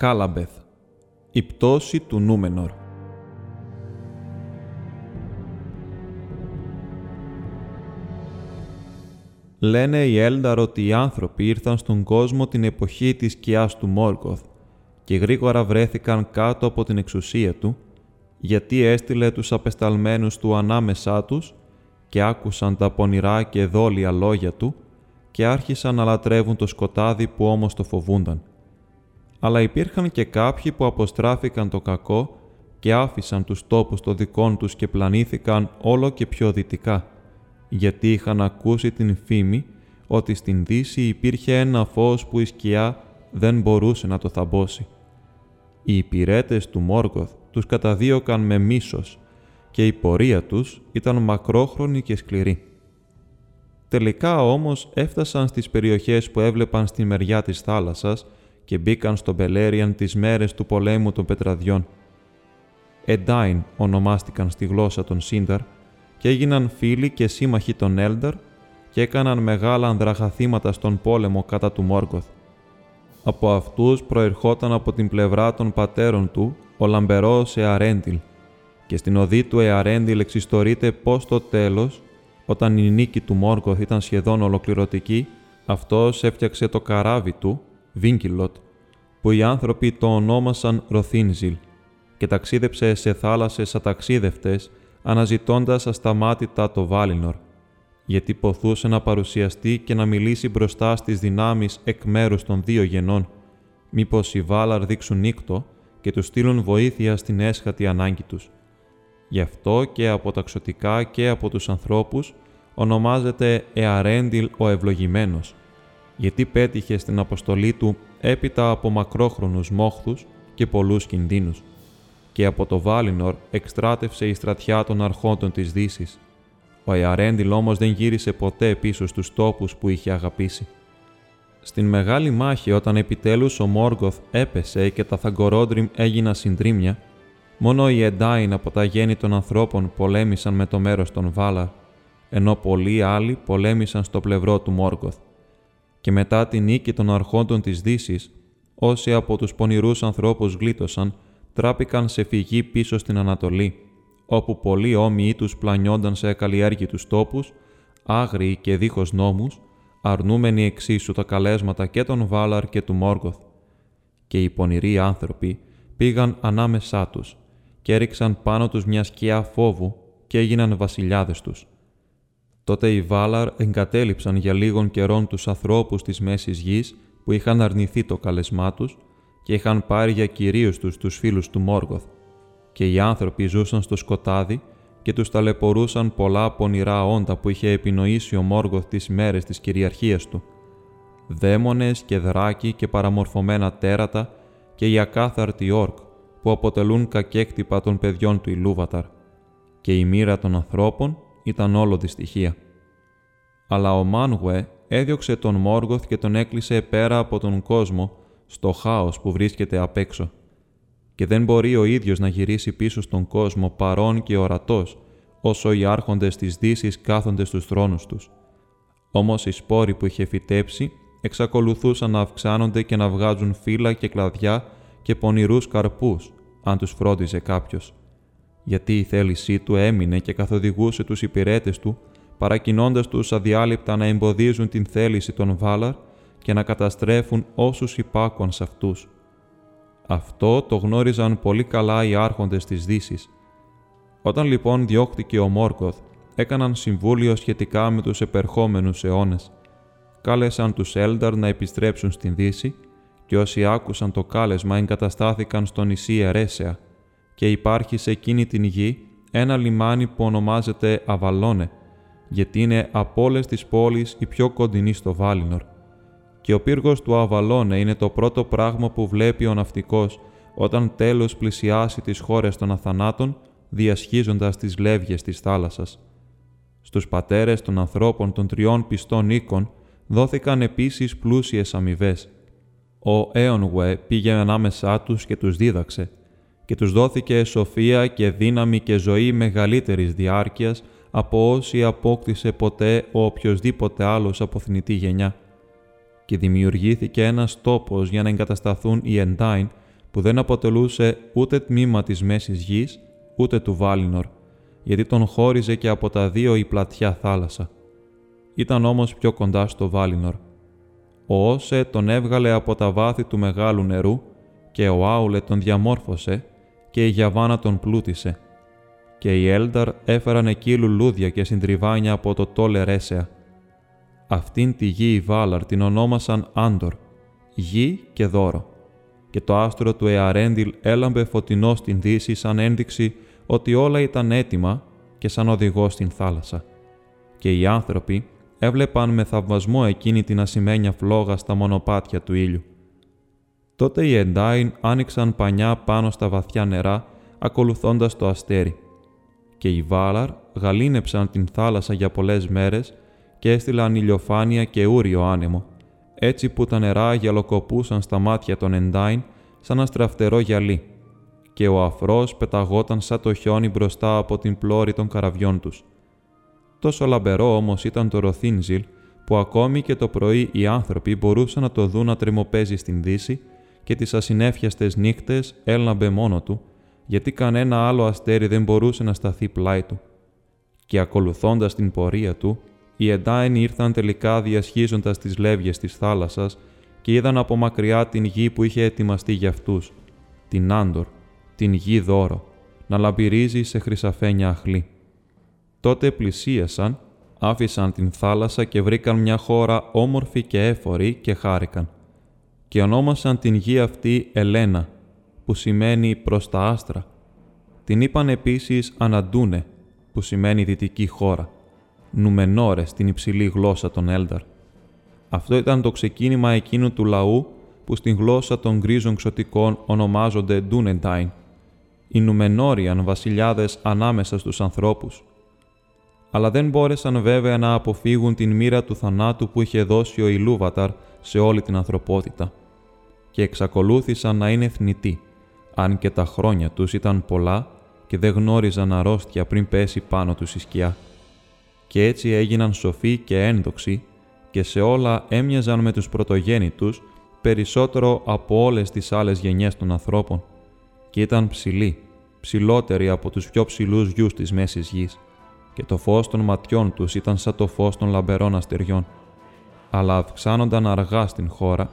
Ακάλαμπεθ. Η πτώση του Νούμενορ. Λένε οι Έλνταρ ότι οι άνθρωποι ήρθαν στον κόσμο την εποχή της σκιάς του Μόρκοθ και γρήγορα βρέθηκαν κάτω από την εξουσία του, γιατί έστειλε τους απεσταλμένους του ανάμεσά τους και άκουσαν τα πονηρά και δόλια λόγια του και άρχισαν να λατρεύουν το σκοτάδι που όμως το φοβούνταν αλλά υπήρχαν και κάποιοι που αποστράφηκαν το κακό και άφησαν τους τόπους των δικών τους και πλανήθηκαν όλο και πιο δυτικά, γιατί είχαν ακούσει την φήμη ότι στην Δύση υπήρχε ένα φως που η σκιά δεν μπορούσε να το θαμπώσει. Οι υπηρέτες του Μόργοθ τους καταδίωκαν με μίσος και η πορεία τους ήταν μακρόχρονη και σκληρή. Τελικά όμως έφτασαν στις περιοχές που έβλεπαν στη μεριά της θάλασσας και μπήκαν στο Μπελέριαν τις μέρες του πολέμου των πετραδιών. Εντάιν ονομάστηκαν στη γλώσσα των Σίνταρ και έγιναν φίλοι και σύμμαχοι των Έλνταρ και έκαναν μεγάλα ανδραχαθήματα στον πόλεμο κατά του Μόργκοθ. Από αυτούς προερχόταν από την πλευρά των πατέρων του ο λαμπερός Εαρέντιλ και στην οδή του Εαρέντιλ εξιστορείται πως το τέλος, όταν η νίκη του Μόργκοθ ήταν σχεδόν ολοκληρωτική, αυτός έφτιαξε το καράβι του Βίνκιλοτ, που οι άνθρωποι το ονόμασαν Ροθίνζιλ και ταξίδεψε σε θάλασσες αταξίδευτες, αναζητώντας ασταμάτητα το Βάλινορ, γιατί ποθούσε να παρουσιαστεί και να μιλήσει μπροστά στις δυνάμεις εκ μέρους των δύο γενών, μήπως οι Βάλαρ δείξουν νύκτο και τους στείλουν βοήθεια στην έσχατη ανάγκη τους. Γι' αυτό και από τα ξωτικά και από τους ανθρώπους ονομάζεται Εαρέντιλ ο Ευλογημένος, γιατί πέτυχε στην αποστολή του έπειτα από μακρόχρονους μόχθους και πολλούς κινδύνους και από το Βάλινορ εκστράτευσε η στρατιά των αρχόντων της δύσης. Ο Ιαρέντιλ όμως δεν γύρισε ποτέ πίσω στους τόπους που είχε αγαπήσει. Στην μεγάλη μάχη όταν επιτέλους ο Μόργοθ έπεσε και τα Θαγκορόντριμ έγιναν συντρίμια, μόνο οι Εντάιν από τα γέννη των ανθρώπων πολέμησαν με το μέρος των Βάλα, ενώ πολλοί άλλοι πολέμησαν στο πλευρό του Μόργοθ και μετά τη νίκη των αρχόντων της δύσης, όσοι από τους πονηρούς ανθρώπους γλίτωσαν, τράπηκαν σε φυγή πίσω στην Ανατολή, όπου πολλοί όμοιοι τους πλανιόνταν σε ακαλλιέργητους τόπους, άγριοι και δίχως νόμους, αρνούμενοι εξίσου τα καλέσματα και των Βάλαρ και του Μόργοθ. Και οι πονηροί άνθρωποι πήγαν ανάμεσά τους και έριξαν πάνω τους μια σκιά φόβου και έγιναν βασιλιάδες τους. Τότε οι Βάλαρ εγκατέλειψαν για λίγων καιρών τους ανθρώπους της Μέσης Γης που είχαν αρνηθεί το καλεσμά τους και είχαν πάρει για κυρίους τους τους φίλους του Μόργοθ. Και οι άνθρωποι ζούσαν στο σκοτάδι και τους ταλαιπωρούσαν πολλά πονηρά όντα που είχε επινοήσει ο Μόργοθ τις μέρες της κυριαρχίας του. Δαίμονες και δράκοι και παραμορφωμένα τέρατα και οι ακάθαρτοι όρκ που αποτελούν κακέκτυπα των παιδιών του Ιλούβαταρ. Και η μοίρα των ανθρώπων ήταν όλο δυστυχία. Αλλά ο Μάνγουε έδιωξε τον Μόργοθ και τον έκλεισε πέρα από τον κόσμο, στο χάος που βρίσκεται απ' έξω. Και δεν μπορεί ο ίδιος να γυρίσει πίσω στον κόσμο παρόν και ορατός, όσο οι άρχοντες της δύσης κάθονται στους θρόνους τους. Όμως οι σπόροι που είχε φυτέψει εξακολουθούσαν να αυξάνονται και να βγάζουν φύλλα και κλαδιά και πονηρούς καρπούς, αν τους φρόντιζε κάποιος γιατί η θέλησή του έμεινε και καθοδηγούσε τους υπηρέτες του, παρακινώντας τους αδιάλειπτα να εμποδίζουν την θέληση των Βάλαρ και να καταστρέφουν όσους υπάκουαν σε αυτούς. Αυτό το γνώριζαν πολύ καλά οι άρχοντες της δύσης. Όταν λοιπόν διώχτηκε ο Μόρκοθ, έκαναν συμβούλιο σχετικά με τους επερχόμενους αιώνες. Κάλεσαν τους Έλνταρ να επιστρέψουν στην Δύση και όσοι άκουσαν το κάλεσμα εγκαταστάθηκαν στο νησί Ερέσεα, και υπάρχει σε εκείνη την γη ένα λιμάνι που ονομάζεται Αβαλόνε, γιατί είναι από όλες τις πόλεις η πιο κοντινή στο Βάλινορ. Και ο πύργος του Αβαλόνε είναι το πρώτο πράγμα που βλέπει ο ναυτικός όταν τέλος πλησιάσει τις χώρες των αθανάτων, διασχίζοντας τις λεύγες της θάλασσας. Στους πατέρες των ανθρώπων των τριών πιστών οίκων δόθηκαν επίσης πλούσιες αμοιβές. Ο Έονουε πήγε ανάμεσά τους και τους δίδαξε και τους δόθηκε σοφία και δύναμη και ζωή μεγαλύτερης διάρκειας από όσοι απόκτησε ποτέ ο οποιοδήποτε άλλος από θνητή γενιά. Και δημιουργήθηκε ένας τόπος για να εγκατασταθούν οι Εντάιν που δεν αποτελούσε ούτε τμήμα της Μέσης Γης, ούτε του Βάλινορ, γιατί τον χώριζε και από τα δύο η πλατιά θάλασσα. Ήταν όμως πιο κοντά στο Βάλινορ. Ο Όσε τον έβγαλε από τα βάθη του μεγάλου νερού και ο Άουλε τον διαμόρφωσε και η Γιαβάνα τον πλούτησε. Και οι Έλνταρ έφεραν εκεί λουλούδια και συντριβάνια από το τόλε Ρέσεα. Αυτήν τη γη οι Βάλαρ την ονόμασαν Άντορ, γη και δώρο. Και το άστρο του Εαρέντιλ έλαμπε φωτεινό στην δύση σαν ένδειξη ότι όλα ήταν έτοιμα και σαν οδηγό στην θάλασσα. Και οι άνθρωποι έβλεπαν με θαυμασμό εκείνη την ασημένια φλόγα στα μονοπάτια του ήλιου. Τότε οι Εντάιν άνοιξαν πανιά πάνω στα βαθιά νερά, ακολουθώντας το αστέρι. Και οι Βάλαρ γαλήνεψαν την θάλασσα για πολλές μέρες και έστειλαν ηλιοφάνεια και ούριο άνεμο, έτσι που τα νερά γυαλοκοπούσαν στα μάτια των Εντάιν σαν ένα στραφτερό γυαλί, και ο αφρός πεταγόταν σαν το χιόνι μπροστά από την πλώρη των καραβιών τους. Τόσο λαμπερό όμως ήταν το Ροθίνζιλ, που ακόμη και το πρωί οι άνθρωποι μπορούσαν να το δουν να τρεμοπαίζει στην δύση και τις ασυνέφιαστες νύχτες έλαμπε μόνο του, γιατί κανένα άλλο αστέρι δεν μπορούσε να σταθεί πλάι του. Και ακολουθώντας την πορεία του, οι Εντάιν ήρθαν τελικά διασχίζοντας τις λεύγες της θάλασσας και είδαν από μακριά την γη που είχε ετοιμαστεί για αυτούς, την Άντορ, την γη δώρο, να λαμπυρίζει σε χρυσαφένια αχλή. Τότε πλησίασαν, άφησαν την θάλασσα και βρήκαν μια χώρα όμορφη και έφορη και χάρηκαν και ονόμασαν την γη αυτή Ελένα, που σημαίνει προς τα άστρα. Την είπαν επίσης Αναντούνε, που σημαίνει δυτική χώρα, Νουμενόρε στην υψηλή γλώσσα των Έλνταρ. Αυτό ήταν το ξεκίνημα εκείνου του λαού που στην γλώσσα των γκρίζων ξωτικών ονομάζονται Ντούνεντάιν, οι Νουμενόριαν βασιλιάδες ανάμεσα στους ανθρώπους. Αλλά δεν μπόρεσαν βέβαια να αποφύγουν την μοίρα του θανάτου που είχε δώσει ο Ιλούβαταρ σε όλη την ανθρωπότητα και εξακολούθησαν να είναι θνητοί, αν και τα χρόνια τους ήταν πολλά και δεν γνώριζαν αρρώστια πριν πέσει πάνω τους η σκιά. Και έτσι έγιναν σοφοί και ένδοξοι και σε όλα έμοιαζαν με τους πρωτογέννητους περισσότερο από όλες τις άλλες γενιές των ανθρώπων και ήταν ψηλοί, ψηλότεροι από τους πιο ψηλούς γιους της Μέσης Γης και το φως των ματιών τους ήταν σαν το φως των λαμπερών αστεριών. Αλλά αυξάνονταν αργά στην χώρα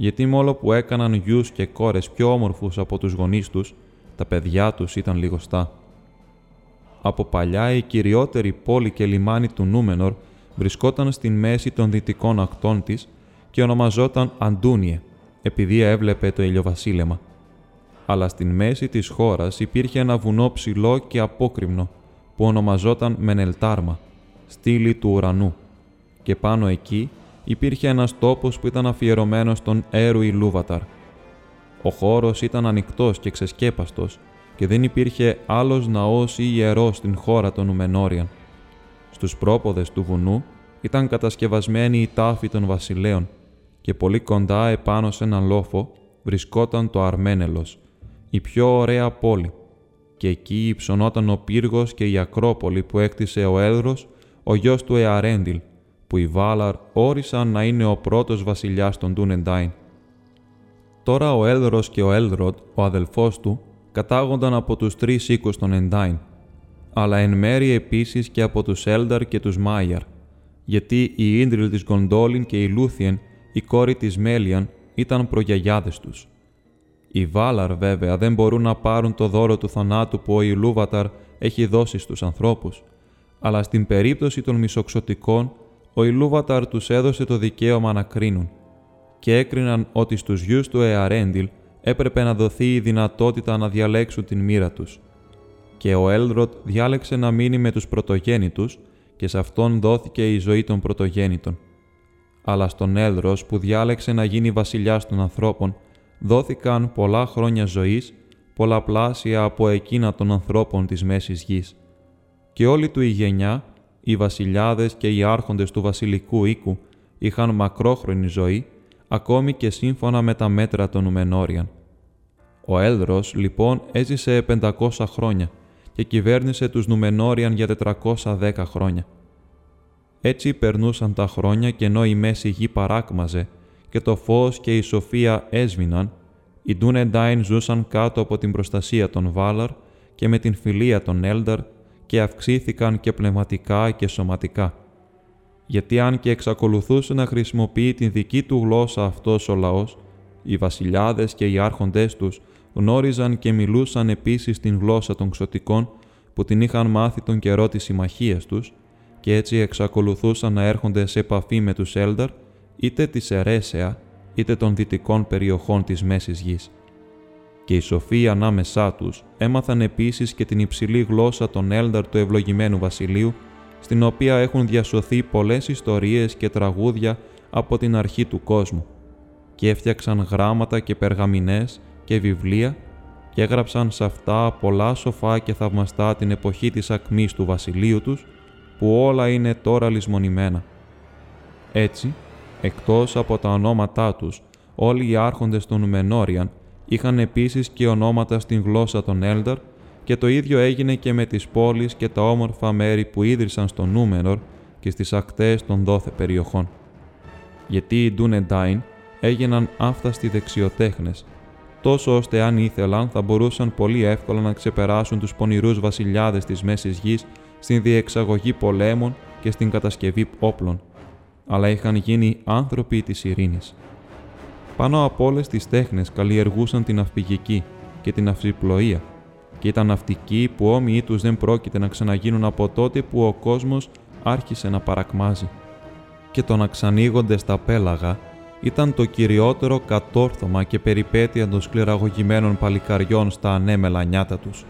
γιατί μόλο που έκαναν γιους και κόρες πιο όμορφους από τους γονείς τους, τα παιδιά τους ήταν λιγοστά. Από παλιά η κυριότερη πόλη και λιμάνι του Νούμενορ βρισκόταν στην μέση των δυτικών ακτών της και ονομαζόταν Αντούνιε, επειδή έβλεπε το ηλιοβασίλεμα. Αλλά στην μέση της χώρας υπήρχε ένα βουνό ψηλό και απόκριμνο, που ονομαζόταν Μενελτάρμα, στήλη του ουρανού, και πάνω εκεί υπήρχε ένας τόπος που ήταν αφιερωμένος στον έρου Λούβαταρ. Ο χώρος ήταν ανοιχτός και ξεσκέπαστος και δεν υπήρχε άλλος ναός ή ιερός στην χώρα των Ουμενόριαν. Στους πρόποδες του βουνού ήταν κατασκευασμένη η τάφη των βασιλέων και πολύ κοντά επάνω σε έναν λόφο βρισκόταν το Αρμένελος, η πιο ωραία πόλη, και εκεί υψωνόταν ο πύργος και η Ακρόπολη που έκτισε ο Έλρος, ο γιος του Εαρέντιλ, που οι Βάλαρ όρισαν να είναι ο πρώτος βασιλιάς των Ντούνεντάιν. Τώρα ο Έλρος και ο Έλροντ, ο αδελφός του, κατάγονταν από τους τρεις οίκους των Εντάιν, αλλά εν μέρει επίσης και από τους Έλνταρ και τους Μάιαρ, γιατί η Ίντριλ της Γκόντολιν και η Λούθιεν, η κόρη της Μέλιαν, ήταν προγιαγιάδες τους. Οι Βάλαρ βέβαια δεν μπορούν να πάρουν το δώρο του θανάτου που ο Ιλούβαταρ έχει δώσει στους ανθρώπους, αλλά στην περίπτωση των μισοξωτικών ο Ιλούβαταρ τους έδωσε το δικαίωμα να κρίνουν και έκριναν ότι στους γιους του Εαρέντιλ έπρεπε να δοθεί η δυνατότητα να διαλέξουν την μοίρα τους. Και ο Έλδροτ διάλεξε να μείνει με τους πρωτογέννητους και σε αυτόν δόθηκε η ζωή των πρωτογέννητων. Αλλά στον Έλδρος που διάλεξε να γίνει βασιλιάς των ανθρώπων δόθηκαν πολλά χρόνια ζωής, πολλαπλάσια από εκείνα των ανθρώπων της Μέσης Γης. Και όλη του η γενιά, οι βασιλιάδες και οι άρχοντες του βασιλικού οίκου, είχαν μακρόχρονη ζωή, ακόμη και σύμφωνα με τα μέτρα των Ουμενόριαν. Ο Έλδρος, λοιπόν, έζησε 500 χρόνια και κυβέρνησε τους Νουμενόριαν για 410 χρόνια. Έτσι περνούσαν τα χρόνια και ενώ η μέση γη παράκμαζε και το φως και η σοφία έσβηναν, οι Ντούνεντάιν ζούσαν κάτω από την προστασία των Βάλαρ και με την φιλία των Έλνταρ και αυξήθηκαν και πνευματικά και σωματικά. Γιατί αν και εξακολουθούσε να χρησιμοποιεί την δική του γλώσσα αυτός ο λαός, οι βασιλιάδες και οι άρχοντές τους γνώριζαν και μιλούσαν επίσης την γλώσσα των ξωτικών που την είχαν μάθει τον καιρό της συμμαχίας τους και έτσι εξακολουθούσαν να έρχονται σε επαφή με τους Έλνταρ είτε της Ερέσεα είτε των δυτικών περιοχών της Μέσης Γης. Και οι σοφοί ανάμεσά τους έμαθαν επίσης και την υψηλή γλώσσα των Έλνταρ του ευλογημένου βασιλείου, στην οποία έχουν διασωθεί πολλές ιστορίες και τραγούδια από την αρχή του κόσμου και έφτιαξαν γράμματα και περγαμινές και βιβλία και έγραψαν σε αυτά πολλά σοφά και θαυμαστά την εποχή της ακμής του βασιλείου τους, που όλα είναι τώρα λησμονημένα. Έτσι, εκτός από τα ονόματά τους, όλοι οι άρχοντες των Νουμενόριαν είχαν επίσης και ονόματα στην γλώσσα των Έλνταρ και το ίδιο έγινε και με τις πόλεις και τα όμορφα μέρη που ίδρυσαν στο Νούμενορ και στις ακτές των δόθε περιοχών. Γιατί οι Ντούνεντάιν έγιναν άφθαστοι δεξιοτέχνες τόσο ώστε αν ήθελαν θα μπορούσαν πολύ εύκολα να ξεπεράσουν τους πονηρούς βασιλιάδες της Μέσης Γης στην διεξαγωγή πολέμων και στην κατασκευή όπλων, αλλά είχαν γίνει άνθρωποι της ειρήνης. Πάνω από όλες τις τέχνες καλλιεργούσαν την αυπηγική και την αυσιπλοεία και ήταν ναυτικοί που όμοιοι τους δεν πρόκειται να ξαναγίνουν από τότε που ο κόσμος άρχισε να παρακμάζει. Και το να ξανοίγονται στα πέλαγα ήταν το κυριότερο κατόρθωμα και περιπέτεια των σκληραγωγημένων παλικαριών στα ανέμελα νιάτα τους.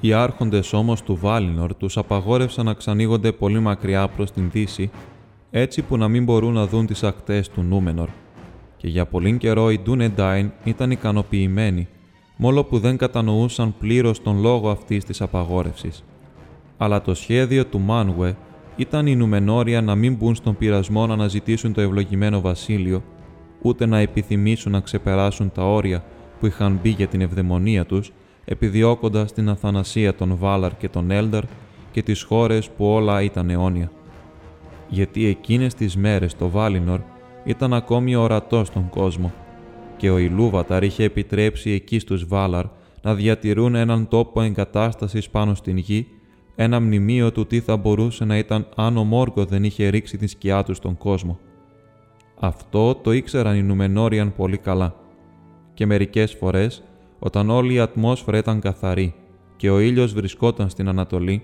Οι άρχοντες όμως του Βάλινορ τους απαγόρευσαν να ξανοίγονται πολύ μακριά προς την Δύση, έτσι που να μην μπορούν να δουν τις ακτές του Νούμενορ. Και για πολύ καιρό οι Ντούνεντάιν ήταν ικανοποιημένοι, μόλο που δεν κατανοούσαν πλήρως τον λόγο αυτής της απαγόρευσης. Αλλά το σχέδιο του Μάνουε ήταν οι Νουμενόρια να μην μπουν στον πειρασμό να αναζητήσουν το ευλογημένο βασίλειο, ούτε να επιθυμήσουν να ξεπεράσουν τα όρια που είχαν μπει για την ευδαιμονία τους, επιδιώκοντας την αθανασία των Βάλαρ και των Έλνταρ και τις χώρες που όλα ήταν αιώνια. Γιατί εκείνες τις μέρες το Βάλινορ ήταν ακόμη ορατός στον κόσμο και ο Ιλούβαταρ είχε επιτρέψει εκεί στους Βάλαρ να διατηρούν έναν τόπο εγκατάστασης πάνω στην γη ένα μνημείο του τι θα μπορούσε να ήταν αν ο Μόργκο δεν είχε ρίξει τη σκιά του στον κόσμο. Αυτό το ήξεραν οι Νουμενόριαν πολύ καλά. Και μερικές φορές, όταν όλη η ατμόσφαιρα ήταν καθαρή και ο ήλιος βρισκόταν στην Ανατολή,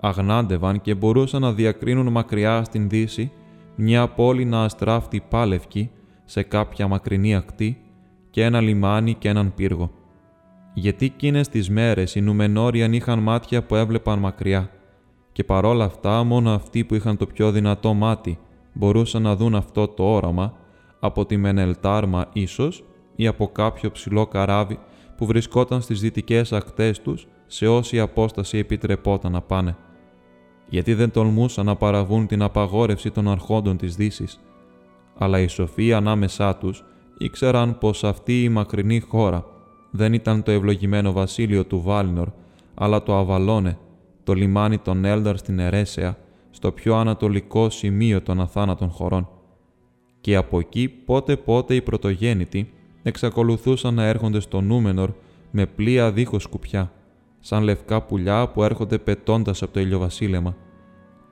αγνάντευαν και μπορούσαν να διακρίνουν μακριά στην Δύση μια πόλη να αστράφτει πάλευκη σε κάποια μακρινή ακτή και ένα λιμάνι και έναν πύργο γιατί εκείνε τι μέρες οι Νουμενόριαν είχαν μάτια που έβλεπαν μακριά, και παρόλα αυτά μόνο αυτοί που είχαν το πιο δυνατό μάτι μπορούσαν να δουν αυτό το όραμα από τη Μενελτάρμα ίσως ή από κάποιο ψηλό καράβι που βρισκόταν στις δυτικές ακτές τους σε όση απόσταση επιτρεπόταν να πάνε. Γιατί δεν τολμούσαν να παραβούν την απαγόρευση των αρχόντων της δύσης, αλλά οι σοφοί ανάμεσά τους ήξεραν πως αυτή η μακρινή χώρα δεν ήταν το ευλογημένο βασίλειο του Βάλινορ, αλλά το Αβαλόνε, το λιμάνι των Έλνταρ στην Ερέσεα, στο πιο ανατολικό σημείο των αθάνατων χωρών. Και από εκεί πότε πότε οι πρωτογέννητοι εξακολουθούσαν να έρχονται στο Νούμενορ με πλοία δίχως σκουπιά, σαν λευκά πουλιά που έρχονται πετώντας από το ηλιοβασίλεμα,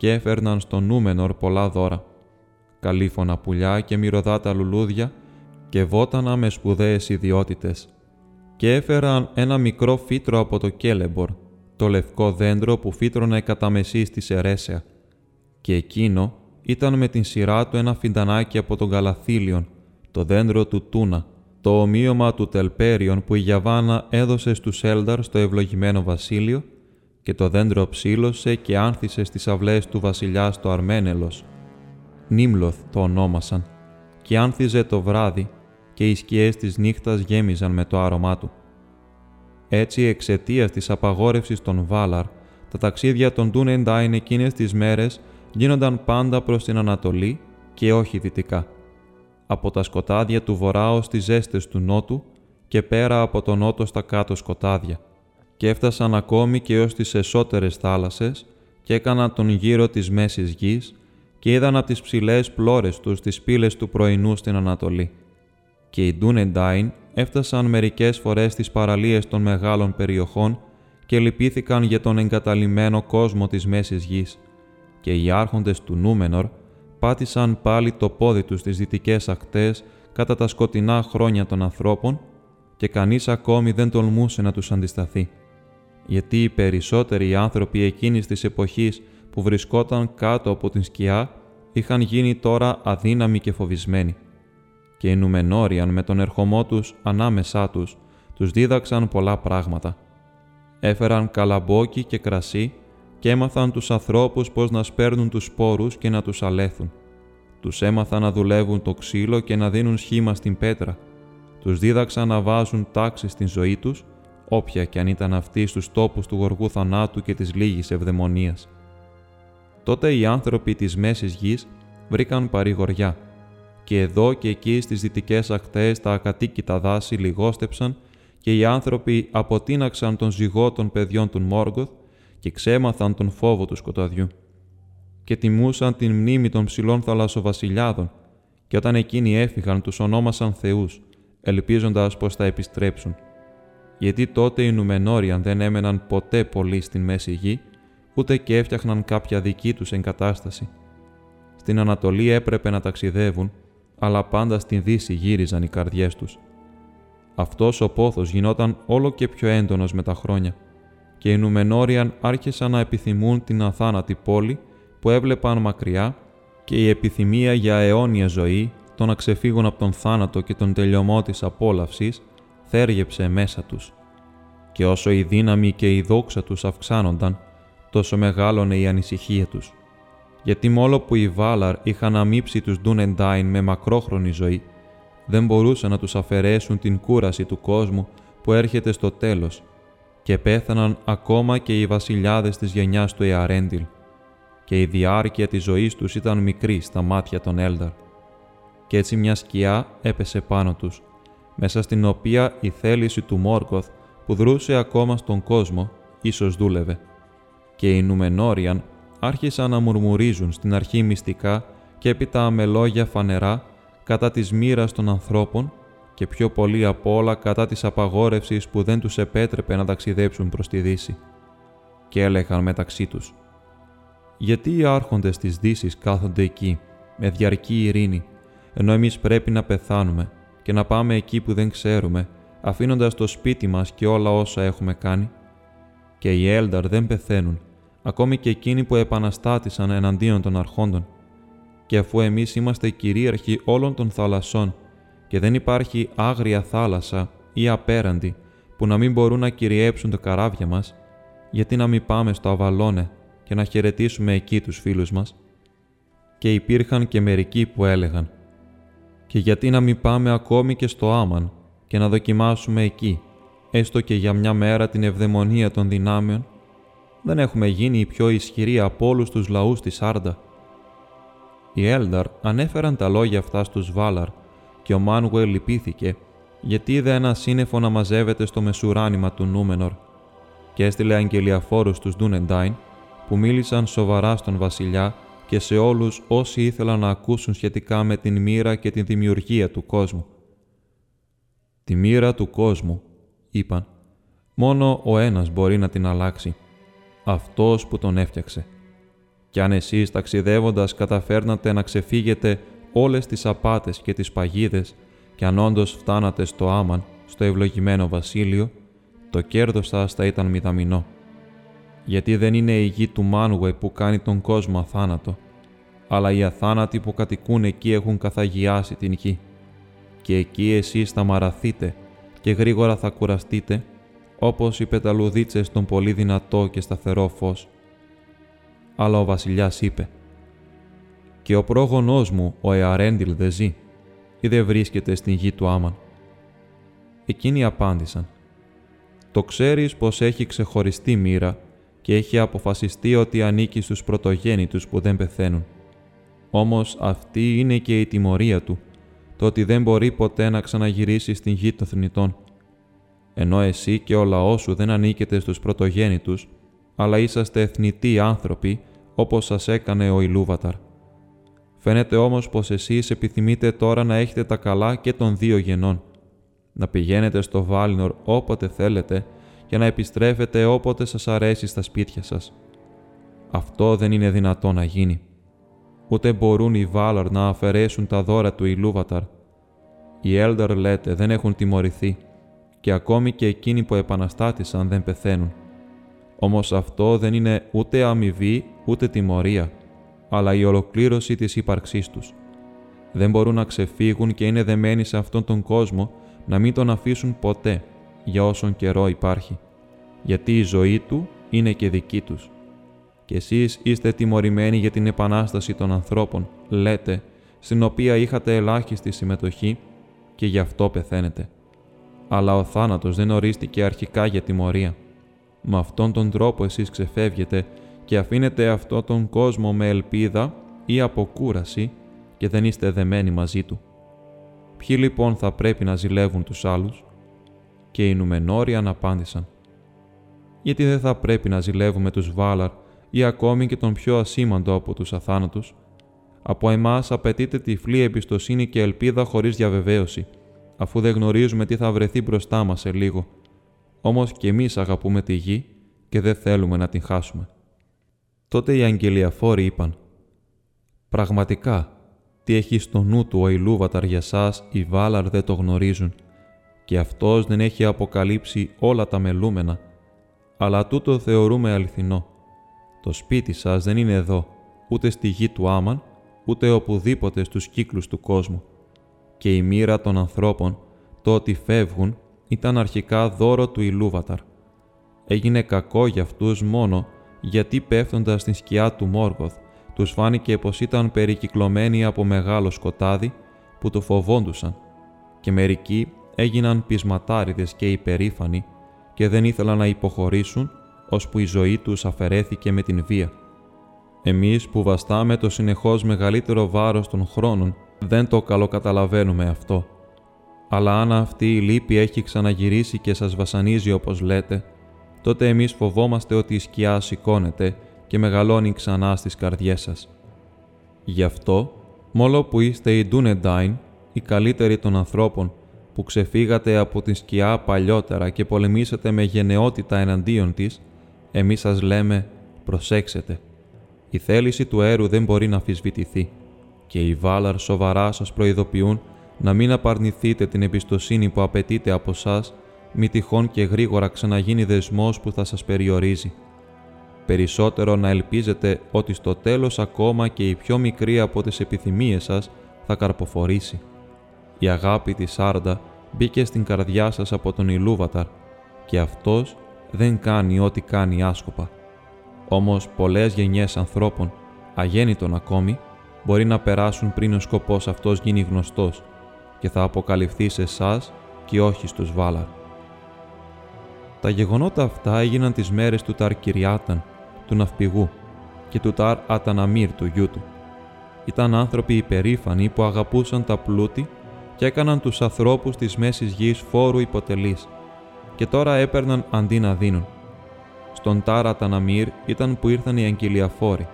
και έφερναν στο Νούμενορ πολλά δώρα. Καλήφωνα πουλιά και μυρωδάτα λουλούδια και βότανα με σπουδαίες ιδιότητες και έφεραν ένα μικρό φύτρο από το Κέλεμπορ, το λευκό δέντρο που φύτρωνε κατά μεσή στη Ερέσεα. Και εκείνο ήταν με την σειρά του ένα φιντανάκι από τον Καλαθήλιον, το δέντρο του Τούνα, το ομοίωμα του Τελπέριον που η Γιαβάνα έδωσε στους Έλνταρ στο ευλογημένο βασίλειο και το δέντρο ψήλωσε και άνθησε στις αυλές του βασιλιά στο Αρμένελος. Νίμλοθ το ονόμασαν και άνθιζε το βράδυ και οι σκιές της νύχτας γέμιζαν με το άρωμά του. Έτσι, εξαιτίας της απαγόρευσης των Βάλαρ, τα ταξίδια των Ντούνεντάιν εκείνες τις μέρες γίνονταν πάντα προς την Ανατολή και όχι δυτικά. Από τα σκοτάδια του βορρά ως τις ζέστες του νότου και πέρα από τον νότο στα κάτω σκοτάδια και έφτασαν ακόμη και ως τις εσωτερες θάλασσες και έκαναν τον γύρο της μέσης γης και είδαν από τις ψηλές πλώρες τους τις πύλες του πρωινού στην Ανατολή. Και οι Ντούνεντάιν έφτασαν μερικές φορές στις παραλίες των μεγάλων περιοχών και λυπήθηκαν για τον εγκαταλειμμένο κόσμο της Μέσης Γης και οι άρχοντες του Νούμενορ πάτησαν πάλι το πόδι τους στις δυτικές ακτές κατά τα σκοτεινά χρόνια των ανθρώπων και κανείς ακόμη δεν τολμούσε να τους αντισταθεί. Γιατί οι περισσότεροι άνθρωποι εκείνης της εποχής που βρισκόταν κάτω από την σκιά είχαν γίνει τώρα αδύναμοι και φοβισμένοι. Και οι Νουμενόριαν με τον ερχομό τους ανάμεσά τους, τους δίδαξαν πολλά πράγματα. Έφεραν καλαμπόκι και κρασί και έμαθαν τους ανθρώπους πώς να σπέρνουν τους σπόρους και να τους αλέθουν. Τους έμαθαν να δουλεύουν το ξύλο και να δίνουν σχήμα στην πέτρα. Τους δίδαξαν να βάζουν τάξη στην ζωή τους, όποια και αν ήταν αυτή στους τόπους του γοργού θανάτου και της λίγης ευδαιμονίας. Τότε οι άνθρωποι της Μέσης Γης βρήκαν παρηγοριά και εδώ και εκεί στις δυτικές ακτές τα ακατοίκητα δάση λιγόστεψαν και οι άνθρωποι αποτείναξαν τον ζυγό των παιδιών του Μόργκοθ και ξέμαθαν τον φόβο του σκοταδιού. Και τιμούσαν την μνήμη των ψηλών θαλασσοβασιλιάδων και όταν εκείνοι έφυγαν τους ονόμασαν θεούς, ελπίζοντας πως θα επιστρέψουν. Γιατί τότε οι Νουμενόριαν δεν έμεναν ποτέ πολύ στην Μέση Γη, ούτε και έφτιαχναν κάποια δική τους εγκατάσταση. Στην Ανατολή έπρεπε να ταξιδεύουν, αλλά πάντα στην Δύση γύριζαν οι καρδιές τους. Αυτός ο πόθος γινόταν όλο και πιο έντονος με τα χρόνια και οι Νουμενόριαν άρχισαν να επιθυμούν την αθάνατη πόλη που έβλεπαν μακριά και η επιθυμία για αιώνια ζωή, το να ξεφύγουν από τον θάνατο και τον τελειωμό της απόλαυσης, θέργεψε μέσα τους. Και όσο η δύναμη και η δόξα τους αυξάνονταν, τόσο μεγάλωνε η ανησυχία τους. Γιατί μόλο που οι Βάλαρ είχαν αμύψει τους Ντούνεντάιν με μακρόχρονη ζωή, δεν μπορούσαν να τους αφαιρέσουν την κούραση του κόσμου που έρχεται στο τέλος και πέθαναν ακόμα και οι βασιλιάδες της γενιάς του Εαρέντιλ και η διάρκεια της ζωής τους ήταν μικρή στα μάτια των Έλνταρ. Και έτσι μια σκιά έπεσε πάνω τους, μέσα στην οποία η θέληση του Μόρκοθ που δρούσε ακόμα στον κόσμο ίσως δούλευε. Και οι Νουμενόριαν άρχισαν να μουρμουρίζουν στην αρχή μυστικά και έπειτα με λόγια φανερά κατά της μοίρας των ανθρώπων και πιο πολύ από όλα κατά της απαγόρευσης που δεν τους επέτρεπε να ταξιδέψουν προς τη Δύση. Και έλεγαν μεταξύ τους «Γιατί οι άρχοντες της Δύσης κάθονται εκεί, με διαρκή ειρήνη, ενώ εμείς πρέπει να πεθάνουμε και να πάμε εκεί που δεν ξέρουμε, αφήνοντας το σπίτι μας και όλα όσα έχουμε κάνει» και οι Έλνταρ δεν πεθαίνουν, ακόμη και εκείνοι που επαναστάτησαν εναντίον των αρχόντων. Και αφού εμείς είμαστε κυρίαρχοι όλων των θαλασσών και δεν υπάρχει άγρια θάλασσα ή απέραντη που να μην μπορούν να κυριέψουν τα καράβια μας, γιατί να μην πάμε στο Αβαλώνε και να χαιρετήσουμε εκεί τους φίλους μας. Και υπήρχαν και μερικοί που έλεγαν «Και γιατί να μην πάμε ακόμη και στο Άμαν και να δοκιμάσουμε εκεί, έστω και για μια μέρα την ευδαιμονία των δυνάμεων, δεν έχουμε γίνει οι πιο ισχυροί από όλους τους λαούς της Άρντα». Οι Έλνταρ ανέφεραν τα λόγια αυτά στους Βάλαρ και ο Μάνουελ λυπήθηκε γιατί είδε ένα σύννεφο να μαζεύεται στο μεσουράνημα του Νούμενορ και έστειλε αγγελιαφόρους στους Ντούνεντάιν που μίλησαν σοβαρά στον βασιλιά και σε όλους όσοι ήθελαν να ακούσουν σχετικά με την μοίρα και την δημιουργία του κόσμου. «Τη μοίρα του κόσμου», είπαν, «μόνο ο ένας μπορεί να την αλλάξει, αυτός που τον έφτιαξε. Κι αν εσείς ταξιδεύοντας καταφέρνατε να ξεφύγετε όλες τις απάτες και τις παγίδες και αν όντως φτάνατε στο Άμαν, στο ευλογημένο βασίλειο, το κέρδος σας θα ήταν μηδαμινό. Γιατί δεν είναι η γη του Μάνουε που κάνει τον κόσμο αθάνατο, αλλά οι αθάνατοι που κατοικούν εκεί έχουν καθαγιάσει την γη. Και εκεί εσείς θα μαραθείτε και γρήγορα θα κουραστείτε, όπως οι πεταλουδίτσες στον πολύ δυνατό και σταθερό φως. Αλλά ο βασιλιάς είπε «Και ο πρόγονός μου, ο Εαρέντιλ, δεν ζει» ή δεν βρίσκεται στην γη του Άμαν. Εκείνοι απάντησαν «Το ξέρεις πως έχει ξεχωριστή μοίρα και έχει αποφασιστεί ότι ανήκει στους πρωτογέννητους που δεν πεθαίνουν. Όμως αυτή είναι και η τιμωρία του, το ότι δεν μπορεί ποτέ να ξαναγυρίσει στην γη των θνητών. Ενώ εσύ και ο λαός σου δεν ανήκετε στους πρωτογέννητους, αλλά είσαστε εθνητοί άνθρωποι, όπως σας έκανε ο Ηλούβαταρ. Φαίνεται όμως πως εσείς επιθυμείτε τώρα να έχετε τα καλά και των δύο γενών, να πηγαίνετε στο Βάλινορ όποτε θέλετε και να επιστρέφετε όποτε σας αρέσει στα σπίτια σας. Αυτό δεν είναι δυνατό να γίνει. Ούτε μπορούν οι Βάλαρ να αφαιρέσουν τα δώρα του Ηλούβαταρ. Οι Έλνταρ λέτε δεν έχουν τιμωρηθεί και ακόμη και εκείνοι που επαναστάτησαν δεν πεθαίνουν. Όμως αυτό δεν είναι ούτε αμοιβή ούτε τιμωρία, αλλά η ολοκλήρωση της ύπαρξής τους. Δεν μπορούν να ξεφύγουν και είναι δεμένοι σε αυτόν τον κόσμο να μην τον αφήσουν ποτέ, για όσον καιρό υπάρχει, γιατί η ζωή του είναι και δική τους. Και εσείς είστε τιμωρημένοι για την επανάσταση των ανθρώπων, λέτε, στην οποία είχατε ελάχιστη συμμετοχή και γι' αυτό πεθαίνετε. Αλλά ο θάνατος δεν ορίστηκε αρχικά για τιμωρία. Με αυτόν τον τρόπο εσείς ξεφεύγετε και αφήνετε αυτόν τον κόσμο με ελπίδα ή αποκούραση και δεν είστε δεμένοι μαζί του. Ποιοι λοιπόν θα πρέπει να ζηλεύουν τους άλλους; Και οι Νουμενόροι αναπάντησαν. Γιατί δεν θα πρέπει να ζηλεύουμε τους Βάλαρ ή ακόμη και τον πιο ασήμαντο από τους αθάνατους; Από εμάς απαιτείται τυφλή εμπιστοσύνη και ελπίδα χωρίς διαβεβαίωση, αφού δεν γνωρίζουμε τι θα βρεθεί μπροστά μας σε λίγο. Όμως και εμείς αγαπούμε τη γη και δεν θέλουμε να την χάσουμε. Τότε οι αγγελιαφόροι είπαν «Πραγματικά, τι έχει στο νου του ο Ηλούβαταρ για σας, οι Βάλαρ δεν το γνωρίζουν και αυτός δεν έχει αποκαλύψει όλα τα μελούμενα, αλλά τούτο θεωρούμε αληθινό. Το σπίτι σας δεν είναι εδώ, ούτε στη γη του Άμαν, ούτε οπουδήποτε στους κύκλους του κόσμου. Και η μοίρα των ανθρώπων, το ότι φεύγουν, ήταν αρχικά δώρο του Ηλούβαταρ. Έγινε κακό για αυτούς μόνο γιατί πέφτοντας στην σκιά του Μόργοθ, τους φάνηκε πως ήταν περικυκλωμένοι από μεγάλο σκοτάδι που το φοβόντουσαν και μερικοί έγιναν πεισματάριδες και υπερήφανοι και δεν ήθελαν να υποχωρήσουν ώσπου η ζωή τους αφαιρέθηκε με την βία. Εμείς που βαστάμε το συνεχώς μεγαλύτερο βάρος των χρόνων δεν το καλοκαταλαβαίνουμε αυτό. Αλλά αν αυτή η λύπη έχει ξαναγυρίσει και σας βασανίζει όπως λέτε, τότε εμείς φοβόμαστε ότι η σκιά σηκώνεται και μεγαλώνει ξανά στις καρδιές σας. Γι' αυτό, μόλο που είστε οι Ντούνεντάιν, οι καλύτεροι των ανθρώπων, που ξεφύγατε από την σκιά παλιότερα και πολεμήσατε με γενναιότητα εναντίον της, εμείς σας λέμε «προσέξετε». Η θέληση του έρου δεν μπορεί να αφισβητηθεί και οι Βάλαρ σοβαρά σας προειδοποιούν να μην απαρνηθείτε την εμπιστοσύνη που απαιτείται από εσά, μη τυχόν και γρήγορα ξαναγίνει δεσμός που θα σας περιορίζει περισσότερο να ελπίζετε ότι στο τέλος ακόμα και η πιο μικρή από τις επιθυμίες σας θα καρποφορήσει. Η αγάπη της Σάρντα μπήκε στην καρδιά σας από τον Ηλούβαταρ και αυτός δεν κάνει ό,τι κάνει άσκοπα. Όμως πολλές γενιές ανθρώπων, αγέννητων ακόμη, μπορεί να περάσουν πριν ο σκοπός αυτός γίνει γνωστός και θα αποκαλυφθεί σε εσάς και όχι στους Βάλαρ. Τα γεγονότα αυτά έγιναν τις μέρες του Ταρκυριάταν, του ναυπηγού και του Τάρ Αταναμίρ του γιού του. Ήταν άνθρωποι υπερήφανοι που αγαπούσαν τα πλούτη και έκαναν τους ανθρώπους της μέσης γης φόρου υποτελής και τώρα έπαιρναν αντί να δίνουν. Στον Τάρ Αταναμίρ ήταν που ήρθαν οι αγγελιαφόροι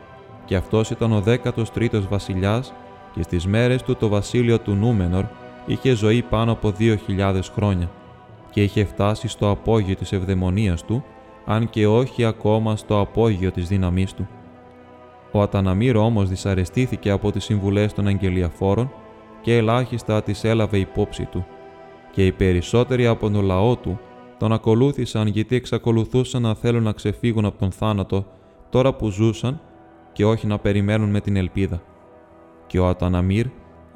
και αυτός ήταν ο 13ος βασιλιάς και στις μέρες του το βασίλειο του Νούμενορ είχε ζωή πάνω από 2.000 χρόνια και είχε φτάσει στο απόγειο της ευδαιμονίας του αν και όχι ακόμα στο απόγειο της δύναμής του. Ο Αταναμύρ όμως δυσαρεστήθηκε από τις συμβουλές των αγγελιαφόρων και ελάχιστα τις έλαβε υπόψη του. Και οι περισσότεροι από τον λαό του τον ακολούθησαν γιατί εξακολουθούσαν να θέλουν να ξεφύγουν από τον θάνατο τώρα που ζούσαν και όχι να περιμένουν με την ελπίδα. Και ο Αταναμύρ